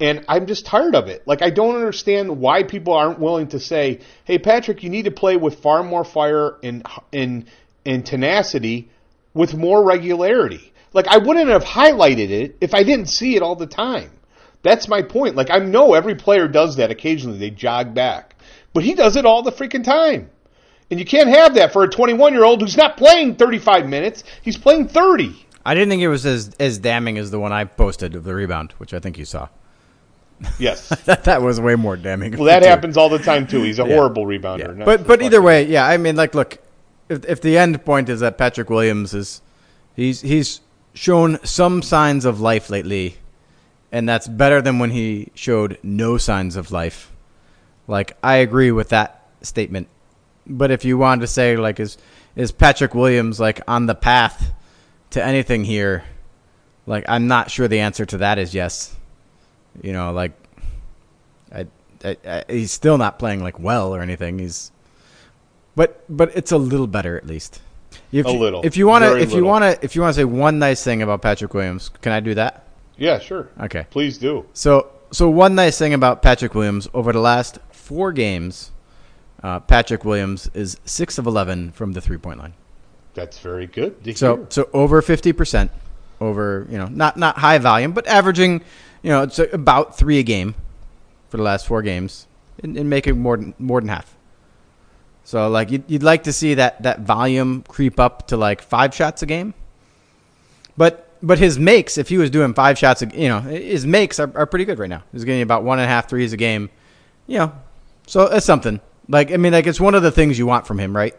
and I'm just tired of it. Like I don't understand why people aren't willing to say, "Hey Patrick, you need to play with far more fire and and and tenacity with more regularity." Like I wouldn't have highlighted it if I didn't see it all the time. That's my point. Like I know every player does that occasionally. They jog back. But he does it all the freaking time. And you can't have that for a 21 year old who's not playing 35 minutes. He's playing 30. I didn't think it was as, as damning as the one I posted of the rebound, which I think you saw. Yes, that, that was way more damning. Well, that happens all the time too. He's a yeah. horrible rebounder. Yeah. But but either way, yeah. I mean, like, look, if if the end point is that Patrick Williams is he's he's shown some signs of life lately, and that's better than when he showed no signs of life. Like I agree with that statement but if you wanted to say like is is Patrick Williams like on the path to anything here? Like I'm not sure the answer to that is yes. You know, like I, I, I, he's still not playing like well or anything. He's but but it's a little better at least. If, a little. If you want to, if you want to, if you want to say one nice thing about Patrick Williams, can I do that? Yeah, sure. Okay. Please do. So, so one nice thing about Patrick Williams over the last four games, uh, Patrick Williams is six of eleven from the three point line. That's very good. so hear. so over fifty percent, over you know not not high volume, but averaging, you know it's about three a game for the last four games, and, and making more than more than half. So like you'd, you'd like to see that that volume creep up to like five shots a game, but but his makes, if he was doing five shots, you know, his makes are, are pretty good right now. He's getting about one and a half threes a game, you know, so it's something. Like I mean, like it's one of the things you want from him, right?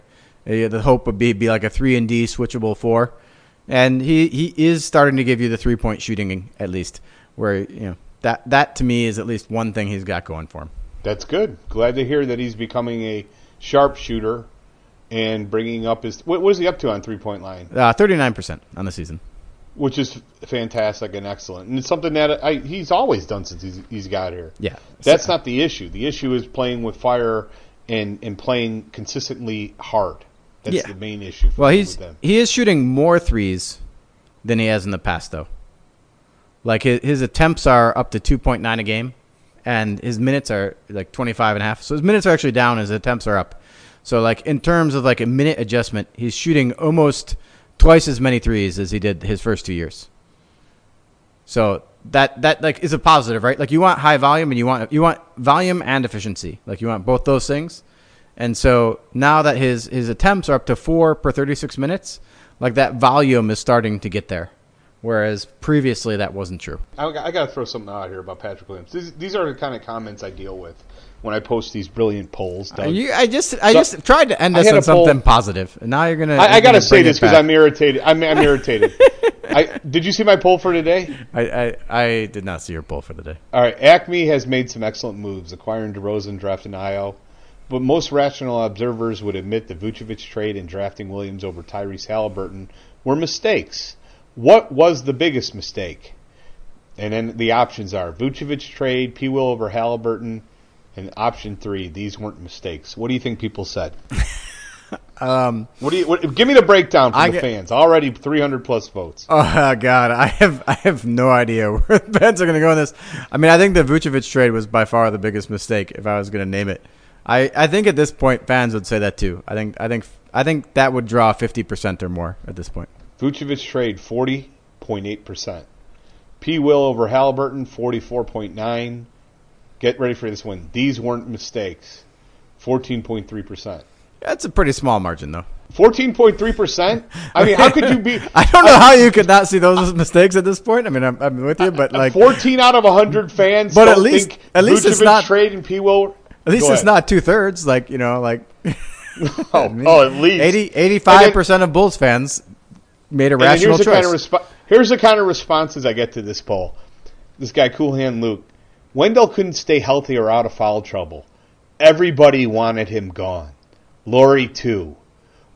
Uh, the hope would be be like a three and D switchable four, and he he is starting to give you the three point shooting at least. Where you know that that to me is at least one thing he's got going for him. That's good. Glad to hear that he's becoming a sharp shooter and bringing up his. What was he up to on three point line? Uh, Thirty nine percent on the season. which is fantastic and excellent, and it's something that I, he's always done since he's, he's got here. Yeah, that's not the issue. The issue is playing with fire and and playing consistently hard. That's yeah. the main issue. well, he's he is shooting more threes than he has in the past, though. Like his, his attempts are up to 2.9 a game, and his minutes are like 25 and a half. So his minutes are actually down, his attempts are up. So like in terms of like a minute adjustment, he's shooting almost twice as many threes as he did his first two years. So that that like is a positive, right? Like you want high volume and you want you want volume and efficiency. Like you want both those things. And so now that his his attempts are up to 4 per 36 minutes, like that volume is starting to get there. Whereas previously that wasn't true. I, I got to throw something out here about Patrick Williams. These, these, are the kind of comments I deal with when I post these brilliant polls. Uh, you, I just I so, just tried to end this on something positive, and now you're gonna. I, I got to say this because I'm irritated. I'm, I'm irritated. I, did you see my poll for today? I, I, I did not see your poll for today. All right, AKME has made some excellent moves, acquiring DeRozan, drafting Ayo, but most rational observers would admit the Vucevic trade and drafting Williams over Tyrese Haliburton were mistakes. What was the biggest mistake? And then the options are Vucevic trade, P. Will over Haliburton, and option three. These weren't mistakes. What do you think people said? um, what do you? What, give me the breakdown from I the get, fans. Already 300 plus votes. Oh God, I have I have no idea where the fans are going to go on this. I mean, I think the Vucevic trade was by far the biggest mistake. If I was going to name it, I, I think at this point fans would say that too. I think I think I think that would draw 50 percent or more at this point. Vucevic trade 40.8%. P. Will over Haliburton 44.9. Get ready for this one. These weren't mistakes. 14.3%. That's a pretty small margin, though. 14.3%? I mean, how could you be. I don't know I, how you could not see those as mistakes at this point. I mean, I'm, I'm with you, but like. 14 out of 100 fans but at least, at least it's not. trade and P. Will. At least it's not two thirds. Like, you know, like. oh, oh, at least. 80, 85% of Bulls fans made a and rational here's choice. The kind of resp- here's the kind of responses I get to this poll. This guy, Cool Hand Luke, Wendell couldn't stay healthy or out of foul trouble. Everybody wanted him gone. Lauri too.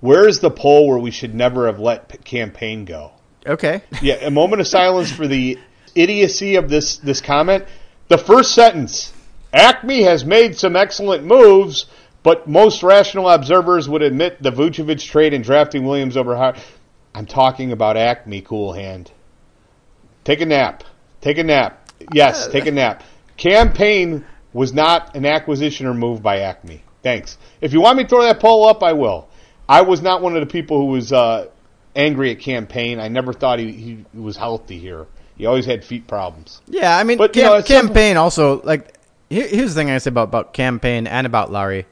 Where is the poll where we should never have let Cam Payne go? Okay. yeah, a moment of silence for the idiocy of this this comment. The first sentence: AKME has made some excellent moves, but most rational observers would admit the Vucevic trade and drafting Williams over Hart. I'm talking about AKME Cool Hand. Take a nap. Take a nap. Yes, take a nap. Cam Payne was not an acquisition or move by AKME. Thanks. If you want me to throw that poll up, I will. I was not one of the people who was uh, angry at Cam Payne. I never thought he, he was healthy here. He always had feet problems. Yeah, I mean, but, Cam, you know, Cam Payne also like. here's the thing I say about about Cam Payne and about Lauri.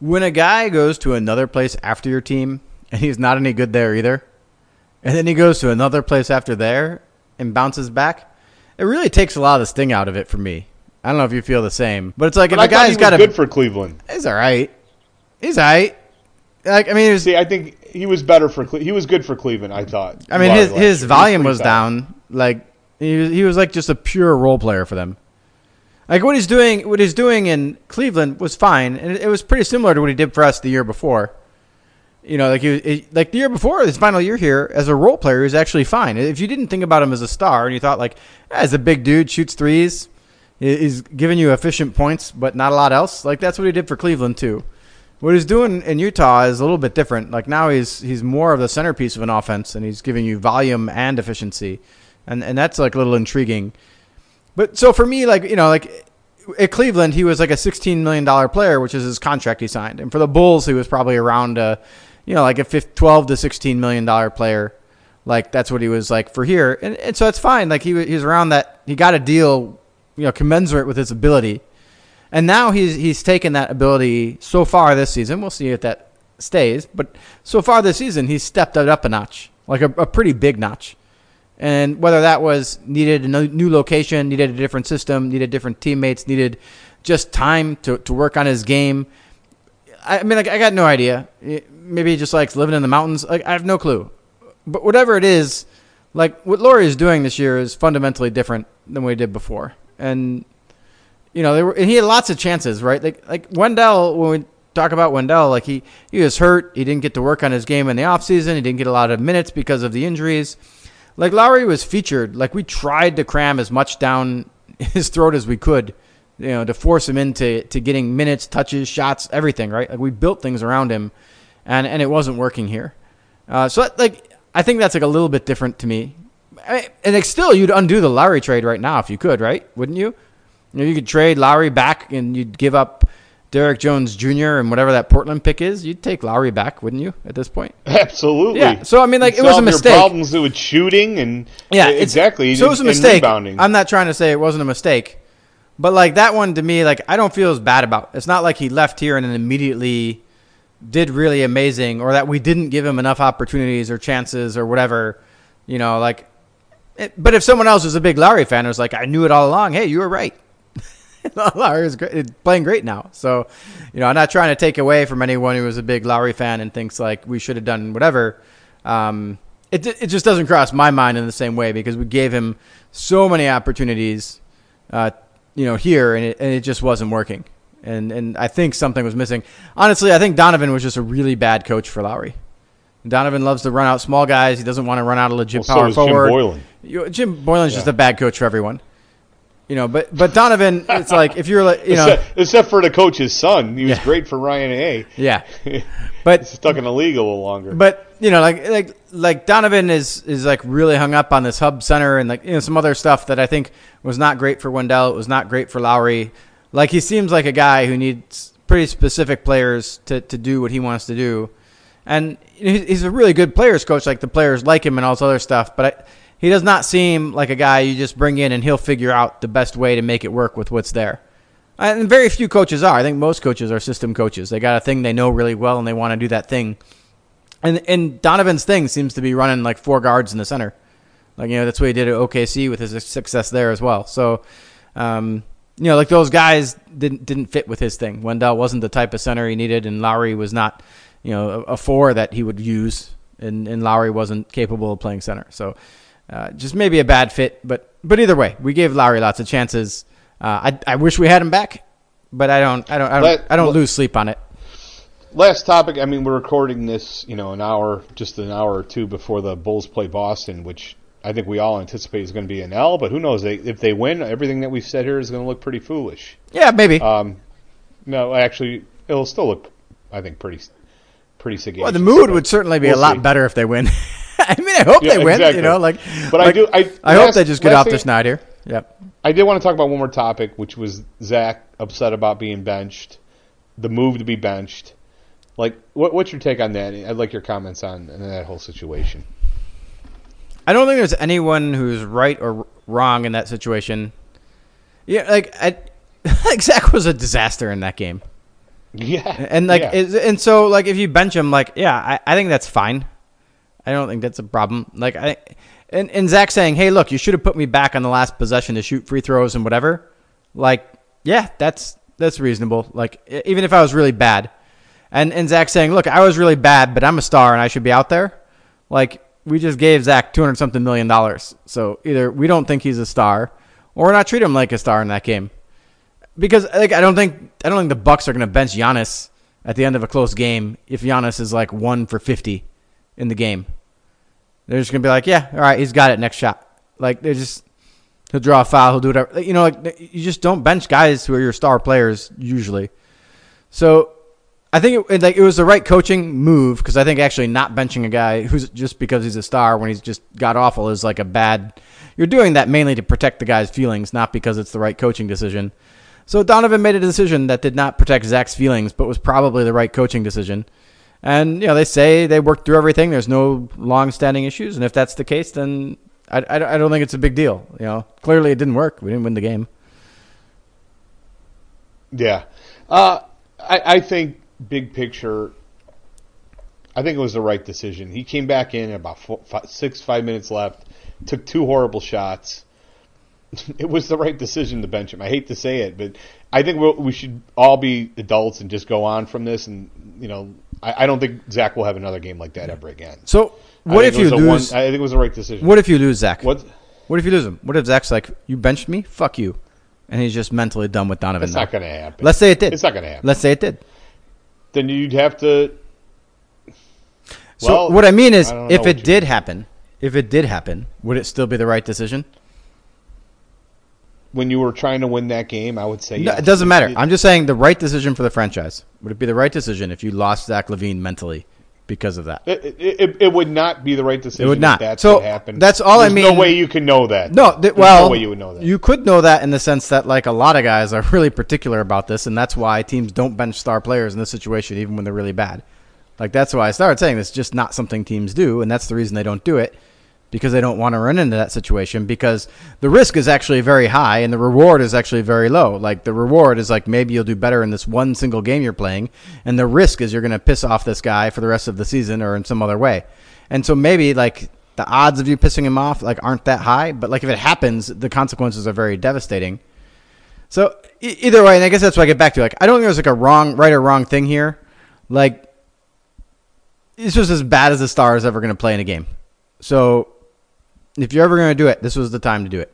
When a guy goes to another place after your team and he's not any good there either, and then he goes to another place after there and bounces back, it really takes a lot of the sting out of it for me. I don't know if you feel the same, but it's like but if I a guy's got a good for Cleveland. He's all right. He's all right. Like I mean, was, see, I think he was better for Cle- he was good for Cleveland. I thought. I mean, his his volume was, was down. Like he he was like just a pure role player for them. Like what he's doing, what he's doing in Cleveland was fine, and it was pretty similar to what he did for us the year before. You know, like he, like the year before his final year here as a role player, he was actually fine. If you didn't think about him as a star and you thought like, ah, as a big dude, shoots threes, he's giving you efficient points, but not a lot else. Like that's what he did for Cleveland too. What he's doing in Utah is a little bit different. Like now he's he's more of the centerpiece of an offense, and he's giving you volume and efficiency, and and that's like a little intriguing. But so for me, like you know, like at Cleveland, he was like a sixteen million dollar player, which is his contract he signed, and for the Bulls, he was probably around a you know, like a 15, 12 to 16 million dollar player. Like that's what he was like for here. And, and so it's fine. Like he, he was around that. He got a deal, you know, commensurate with his ability. And now he's, he's taken that ability so far this season. We'll see if that stays. But so far this season, he's stepped it up a notch, like a, a pretty big notch. And whether that was needed a new location, needed a different system, needed different teammates, needed just time to, to work on his game. I mean, like, I got no idea maybe he just likes living in the mountains. Like I have no clue. But whatever it is, like what Lauri is doing this year is fundamentally different than he did before. And you know, were, and he had lots of chances, right? Like like Wendell when we talk about Wendell, like he he was hurt, he didn't get to work on his game in the offseason, he didn't get a lot of minutes because of the injuries. like Lauri was featured. Like we tried to cram as much down his throat as we could, you know, to force him into to getting minutes, touches, shots, everything. Right? Like we built things around him, and and it wasn't working here. Uh, so like I think that's like a little bit different to me. I, and like still, you'd undo the Lauri trade right now if you could, right? Wouldn't you? You know, you could trade Lauri back and you'd give up Derrick Jones Jr. and whatever that Portland pick is, you'd take Lauri back, wouldn't you? At this point, absolutely. Yeah. So I mean, like it was a mistake. Problems with shooting and yeah, exactly. So it was a mistake. I'm not trying to say it wasn't a mistake, but like that one to me, like I don't feel as bad about. It's not like he left here and then immediately did really amazing, or that we didn't give him enough opportunities or chances or whatever. You know, like. It, but if someone else was a big Lauri fan, it was like I knew it all along. Hey, you were right. Lauri is great, playing great now. So, you know, I'm not trying to take away from anyone who was a big Lauri fan and thinks like we should have done whatever. Um, it it just doesn't cross my mind in the same way because we gave him so many opportunities, uh, you know, here and it, and it just wasn't working. And and I think something was missing. Honestly, I think Donovan was just a really bad coach for Lauri. Donovan loves to run out small guys. He doesn't want to run out a legit well, power so forward. Jim Boylen. You, Jim Boylen's yeah. just a bad coach for everyone. You know, but but Donovan, it's like if you're like you know, except, except for the coach's son, he was yeah. great for Ryan A. Yeah, but stuck in the league a little longer. But you know, like like like Donovan is is like really hung up on this hub center and like you know some other stuff that I think was not great for Wendell. It was not great for Lauri. Like he seems like a guy who needs pretty specific players to to do what he wants to do, and he's a really good players coach. Like the players like him and all this other stuff, but. I, he does not seem like a guy you just bring in and he'll figure out the best way to make it work with what's there. And very few coaches are. I think most coaches are system coaches. They got a thing they know really well and they want to do that thing. And and Donovan's thing seems to be running like four guards in the center. Like you know that's what he did at OKC with his success there as well. So, um, you know, like those guys didn't didn't fit with his thing. Wendell wasn't the type of center he needed, and Lauri was not, you know, a, a four that he would use, and and Lauri wasn't capable of playing center. So, uh, just maybe a bad fit, but but either way, we gave Lauri lots of chances. Uh, I I wish we had him back, but I don't I don't I don't, I don't lose sleep on it. Last topic. I mean, we're recording this, you know, an hour, just an hour or two before the Bulls play Boston, which I think we all anticipate is going to be an L. But who knows? They, if they win, everything that we've said here is going to look pretty foolish. Yeah, maybe. Um, no, actually, it'll still look, I think, pretty pretty sagacious. Well, the mood would certainly be we'll a lot see. better if they win. I mean, I hope yeah, they win. Exactly. You know, like, but like, I do. I, I hope they just get off thing, the schneid here. Yep. I did want to talk about one more topic, which was Zach upset about being benched, the move to be benched. Like, what, what's your take on that? I'd like your comments on, on that whole situation. I don't think there's anyone who's right or wrong in that situation. Yeah, like I, like Zach was a disaster in that game. Yeah, and like, yeah. and so like if you bench him, like, yeah, I, I think that's fine. I don't think that's a problem. Like I and, and Zach saying, "Hey, look, you should have put me back on the last possession to shoot free throws and whatever." Like, yeah, that's that's reasonable. Like even if I was really bad, and and Zach saying, "Look, I was really bad, but I'm a star and I should be out there." Like we just gave Zach two hundred something million dollars. So either we don't think he's a star, or we're not treating him like a star in that game. Because like I don't think I don't think the Bucks are going to bench Giannis at the end of a close game if Giannis is like one for fifty in the game. They're just gonna be like, yeah, all right, he's got it. Next shot. Like they're just he'll draw a foul, he'll do whatever. You know, like you just don't bench guys who are your star players usually. So I think it, like it was the right coaching move because I think actually not benching a guy who's just because he's a star when he's just got awful is like a bad. You're doing that mainly to protect the guy's feelings, not because it's the right coaching decision. So Donovan made a decision that did not protect Zach's feelings, but was probably the right coaching decision. And you know they say they worked through everything. There's no long-standing issues, and if that's the case, then I, I, I don't think it's a big deal. You know, clearly it didn't work. We didn't win the game. Yeah, uh, I, I think big picture. I think it was the right decision. He came back in about four, five, six, five minutes left, took two horrible shots. It was the right decision to bench him. I hate to say it, but I think we'll, we should all be adults and just go on from this and you know I, I, don't think Zach will have another game like that ever again. So what if you lose? One, I think it was the right decision. What if you lose Zach? What? What if you lose him? What if Zach's like, you benched me? Fuck you, and he's just mentally done with Donovan. It's not going to happen. Let's say it did. It's not going to happen. Let's say it did. Then you'd have to. So well, what I mean is, I if it did happen, if it did happen, would it still be the right decision? When you were trying to win that game, I would say No, yes. it doesn't matter. I'm just saying the right decision for the franchise. Would it be the right decision if you lost Zach LaVine mentally because of that? It, it, it would not be the right decision. It would if not. That's So, what happened. that's all I mean- No way you can know that. No, th- well, no way you would know that. you could know that in the sense that like a lot of guys are really particular about this, and that's why teams don't bench star players in this situation, even when they're really bad. Like that's why I started saying it's just not something teams do, and that's the reason they don't do it because they don't want to run into that situation because the risk is actually very high and the reward is actually very low. Like the reward is like maybe you'll do better in this one single game you're playing, and the risk is you're going to piss off this guy for the rest of the season or in some other way. And so maybe like the odds of you pissing him off like aren't that high, but like if it happens, the consequences are very devastating. So e- either way, and I guess that's what I get back to. Like I don't think there's like a wrong, right or wrong thing here. Like it's just as bad as the star is ever going to play in a game. So if you're ever going to do it, this was the time to do it.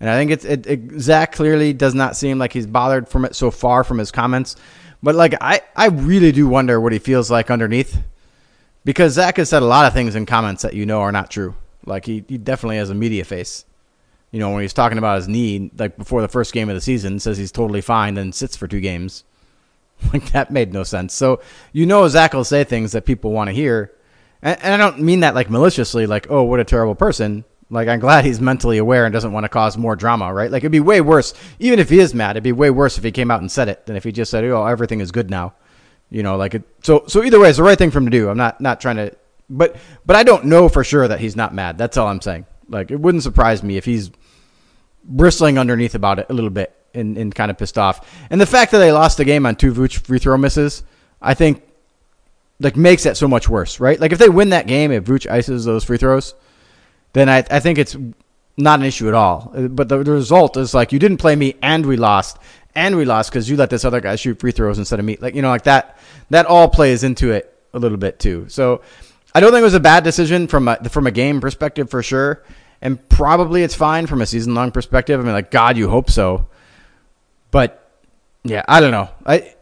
And I think it's it, it, Zach clearly does not seem like he's bothered from it so far from his comments. But like I, I really do wonder what he feels like underneath, because Zach has said a lot of things in comments that you know are not true. Like he, he definitely has a media face. You know when he's talking about his knee, like before the first game of the season, says he's totally fine, then sits for two games. Like that made no sense. So you know Zach will say things that people want to hear, and, and I don't mean that like maliciously, like oh what a terrible person. Like I'm glad he's mentally aware and doesn't want to cause more drama, right? Like it'd be way worse, even if he is mad. It'd be way worse if he came out and said it than if he just said, "Oh, everything is good now." You know, like it. So so either way, it's the right thing for him to do. I'm not not trying to, but but I don't know for sure that he's not mad. That's all I'm saying. Like it wouldn't surprise me if he's bristling underneath about it a little bit and, and kind of pissed off. And the fact that they lost the game on two Vooch free throw misses, I think, like makes that so much worse, right? Like if they win that game, if Vooch ices those free throws, then I, I think it's not an issue at all. But the, the result is like you didn't play me and we lost, and we lost because you let this other guy shoot free throws instead of me. Like you know, like that. That all plays into it a little bit too. So I don't think it was a bad decision from a from a game perspective for sure, and probably it's fine from a season long perspective. I mean, like God, you hope so. But yeah, I don't know. I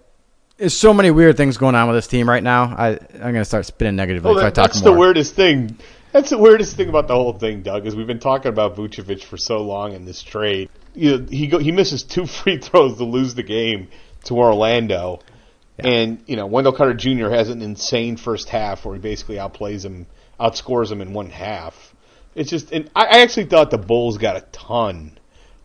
there's so many weird things going on with this team right now. I I'm gonna start spinning negatively Well, if I talk that's more. the weirdest thing. That's the weirdest thing about the whole thing, Doug. Is we've been talking about Vucevic for so long in this trade. You know, he go, he misses two free throws to lose the game to Orlando, and you know Wendell Carter Jr. has an insane first half where he basically outplays him, outscores him in one half. It's just, and I, I actually thought the Bulls got a ton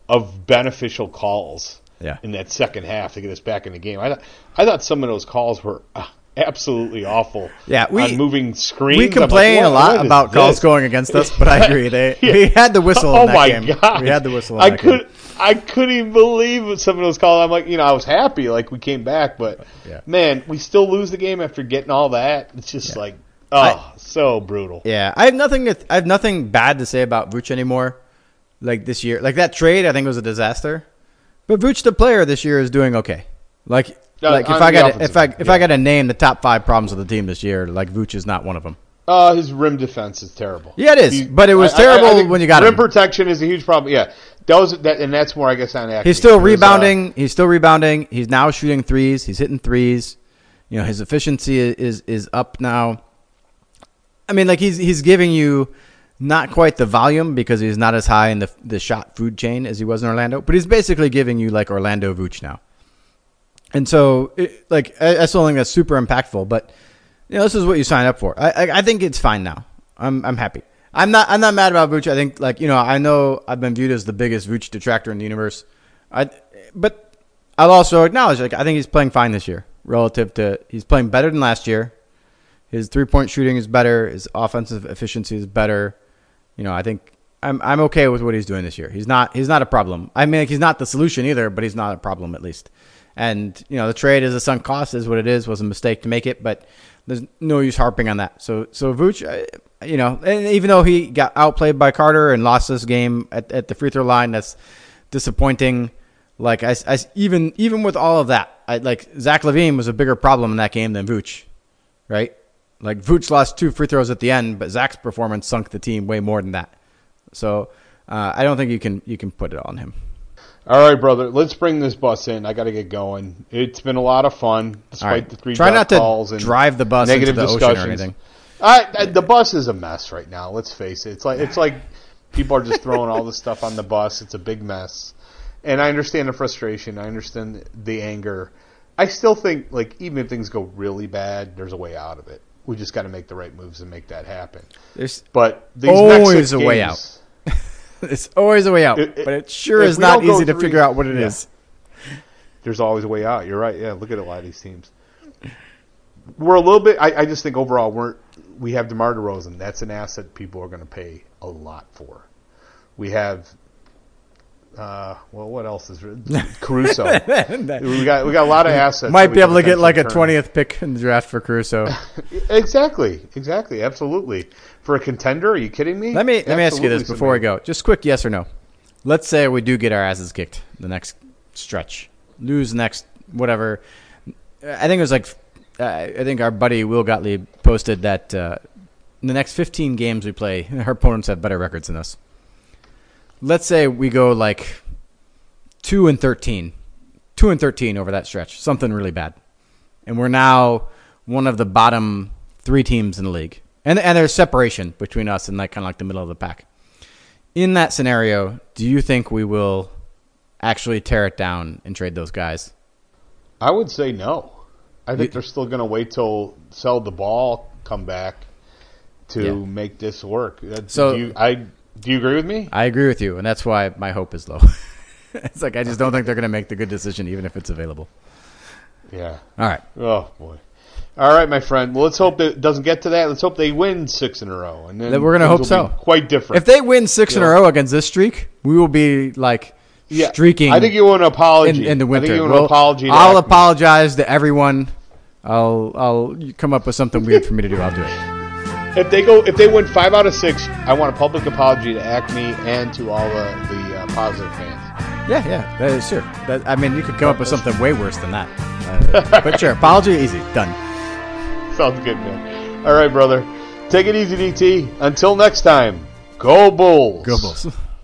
of beneficial calls Yeah. in that second half to get us back in the game. I thought I thought some of those calls were uh, absolutely awful. Yeah, we- on moving screens. We I'm like, complain a lot about calls this? going against us, but I agree. They Yeah. we had the whistle. Oh that my game. god! We had the whistle. In I that could. Game. I couldn't even believe some of those calls. I'm like, you know, I was happy, like we came back, but Yeah. man, we still lose the game after getting all that. It's just like, oh, I- so brutal. Yeah, I have nothing. To, I have nothing bad to say about Vooch anymore. Like this year, like that trade, I think was a disaster. But Vooch, the player this year, is doing okay. Like, Uh, like if I got if I if yeah. I got to name the top five problems of the team this year, like Vooch is not one of them. Uh, his rim defense is terrible. Yeah, it is, He- but it was I- I- I terrible when you got rim him. protection is a huge problem. Yeah, that was that, and that's more, I guess, on He's still rebounding. he's still rebounding. He's now shooting threes. He's hitting threes. You know, his efficiency i- is is up now. I mean, like he's he's giving you not quite the volume because he's not as high in the the shot food chain as he was in Orlando, but he's basically giving you like Orlando Vooch now. And so, it, like, I, I still think that's super impactful. But you know, this is what you sign up for. I, I, I think it's fine now. I'm, I'm happy. I'm not, I'm not mad about Vooch. I think, like, you know, I know I've been viewed as the biggest Vooch detractor in the universe. I, but I'll also acknowledge, like, I think he's playing fine this year relative to he's playing better than last year. His three point shooting is better. His offensive efficiency is better. You know, I think I'm, I'm okay with what he's doing this year. He's not, he's not a problem. I mean, like, he's not the solution either, but he's not a problem at least. And you know, the trade is a sunk cost, is what it is. Was a mistake to make it, but there's no use harping on that. So, so Vooch, uh, you know, and even though he got outplayed by Carter and lost this game at, at the free throw line, that's disappointing. Like I, I- even even with all of that, I, like Zach LaVine was a bigger problem in that game than Vooch, right? Like Vooch lost two free throws at the end, but Zach's performance sunk the team way more than that. So uh, I don't think you can you can put it on him. All right, brother. Let's bring this bus in. I got to get going. It's been a lot of fun, despite right. the three Try not to calls and drive the bus negative into the ocean or discussions. anything. I, I, the bus is a mess right now. Let's face it. It's like it's like people are just throwing all this stuff on the bus. It's a big mess, and I understand the frustration. I understand the anger. I still think like even if things go really bad, there's a way out of it. We just got to make the right moves and make that happen. There's But these Always a way out. it's always a way out, It- it- but it sure is not easy to three- figure out what it is. Yeah. There's always a way out. You're right. Yeah, look at a lot of these teams. We're a little bit. I, I just think overall we're we have Demar Derozan. That's an asset people are going to pay a lot for. We have. Uh, well, what else is Caruso? we got we got a lot of assets. Might be able to get like a twentieth pick in the draft for Caruso. Exactly, exactly, absolutely. For a contender, are you kidding me? Let me let me ask you this before we go. Just quick yes or no. Let's say we do get our asses kicked the next stretch, lose the next whatever. I think it was like I think our buddy Will Gottlieb posted that uh, in the next 15 games we play, our opponents have better records than us. Let's say we go like two and 13, two and 13 over that stretch, something really bad, and we're now one of the bottom three teams in the league, and and there's separation between us and like kind of like the middle of the pack. In that scenario, do you think we will actually tear it down and trade those guys? I would say no. I think You- they're still going to wait till sell the ball come back to Yeah. make this work. So- do you, I do you agree with me? I agree with you, and that's why my hope is low. it's like I just don't think they're going to make the good decision, even if it's available. Yeah. All right, Oh boy. All right, my friend. Well, let's hope it doesn't get to that. Let's hope they win six in a row, and then we're gonna hope so. Quite different. if they win six in a row against this streak, we will be like yeah, streaking. I think you want an apology in, in the I winter. think you want Well, an apology. to I'll apologize to everyone. I'll I'll come up with something weird for me to do. I'll do it. If they go, if they win five out of six, I want a public apology to AKME and to all the the uh, positive fans. Yeah, yeah, that is sure. That, I mean, you could come up with something way worse than that. Uh, but sure, apology, easy, done. Sounds good, man. All right, brother. Take it easy, DT. Until next time, go Bulls. Go Bulls.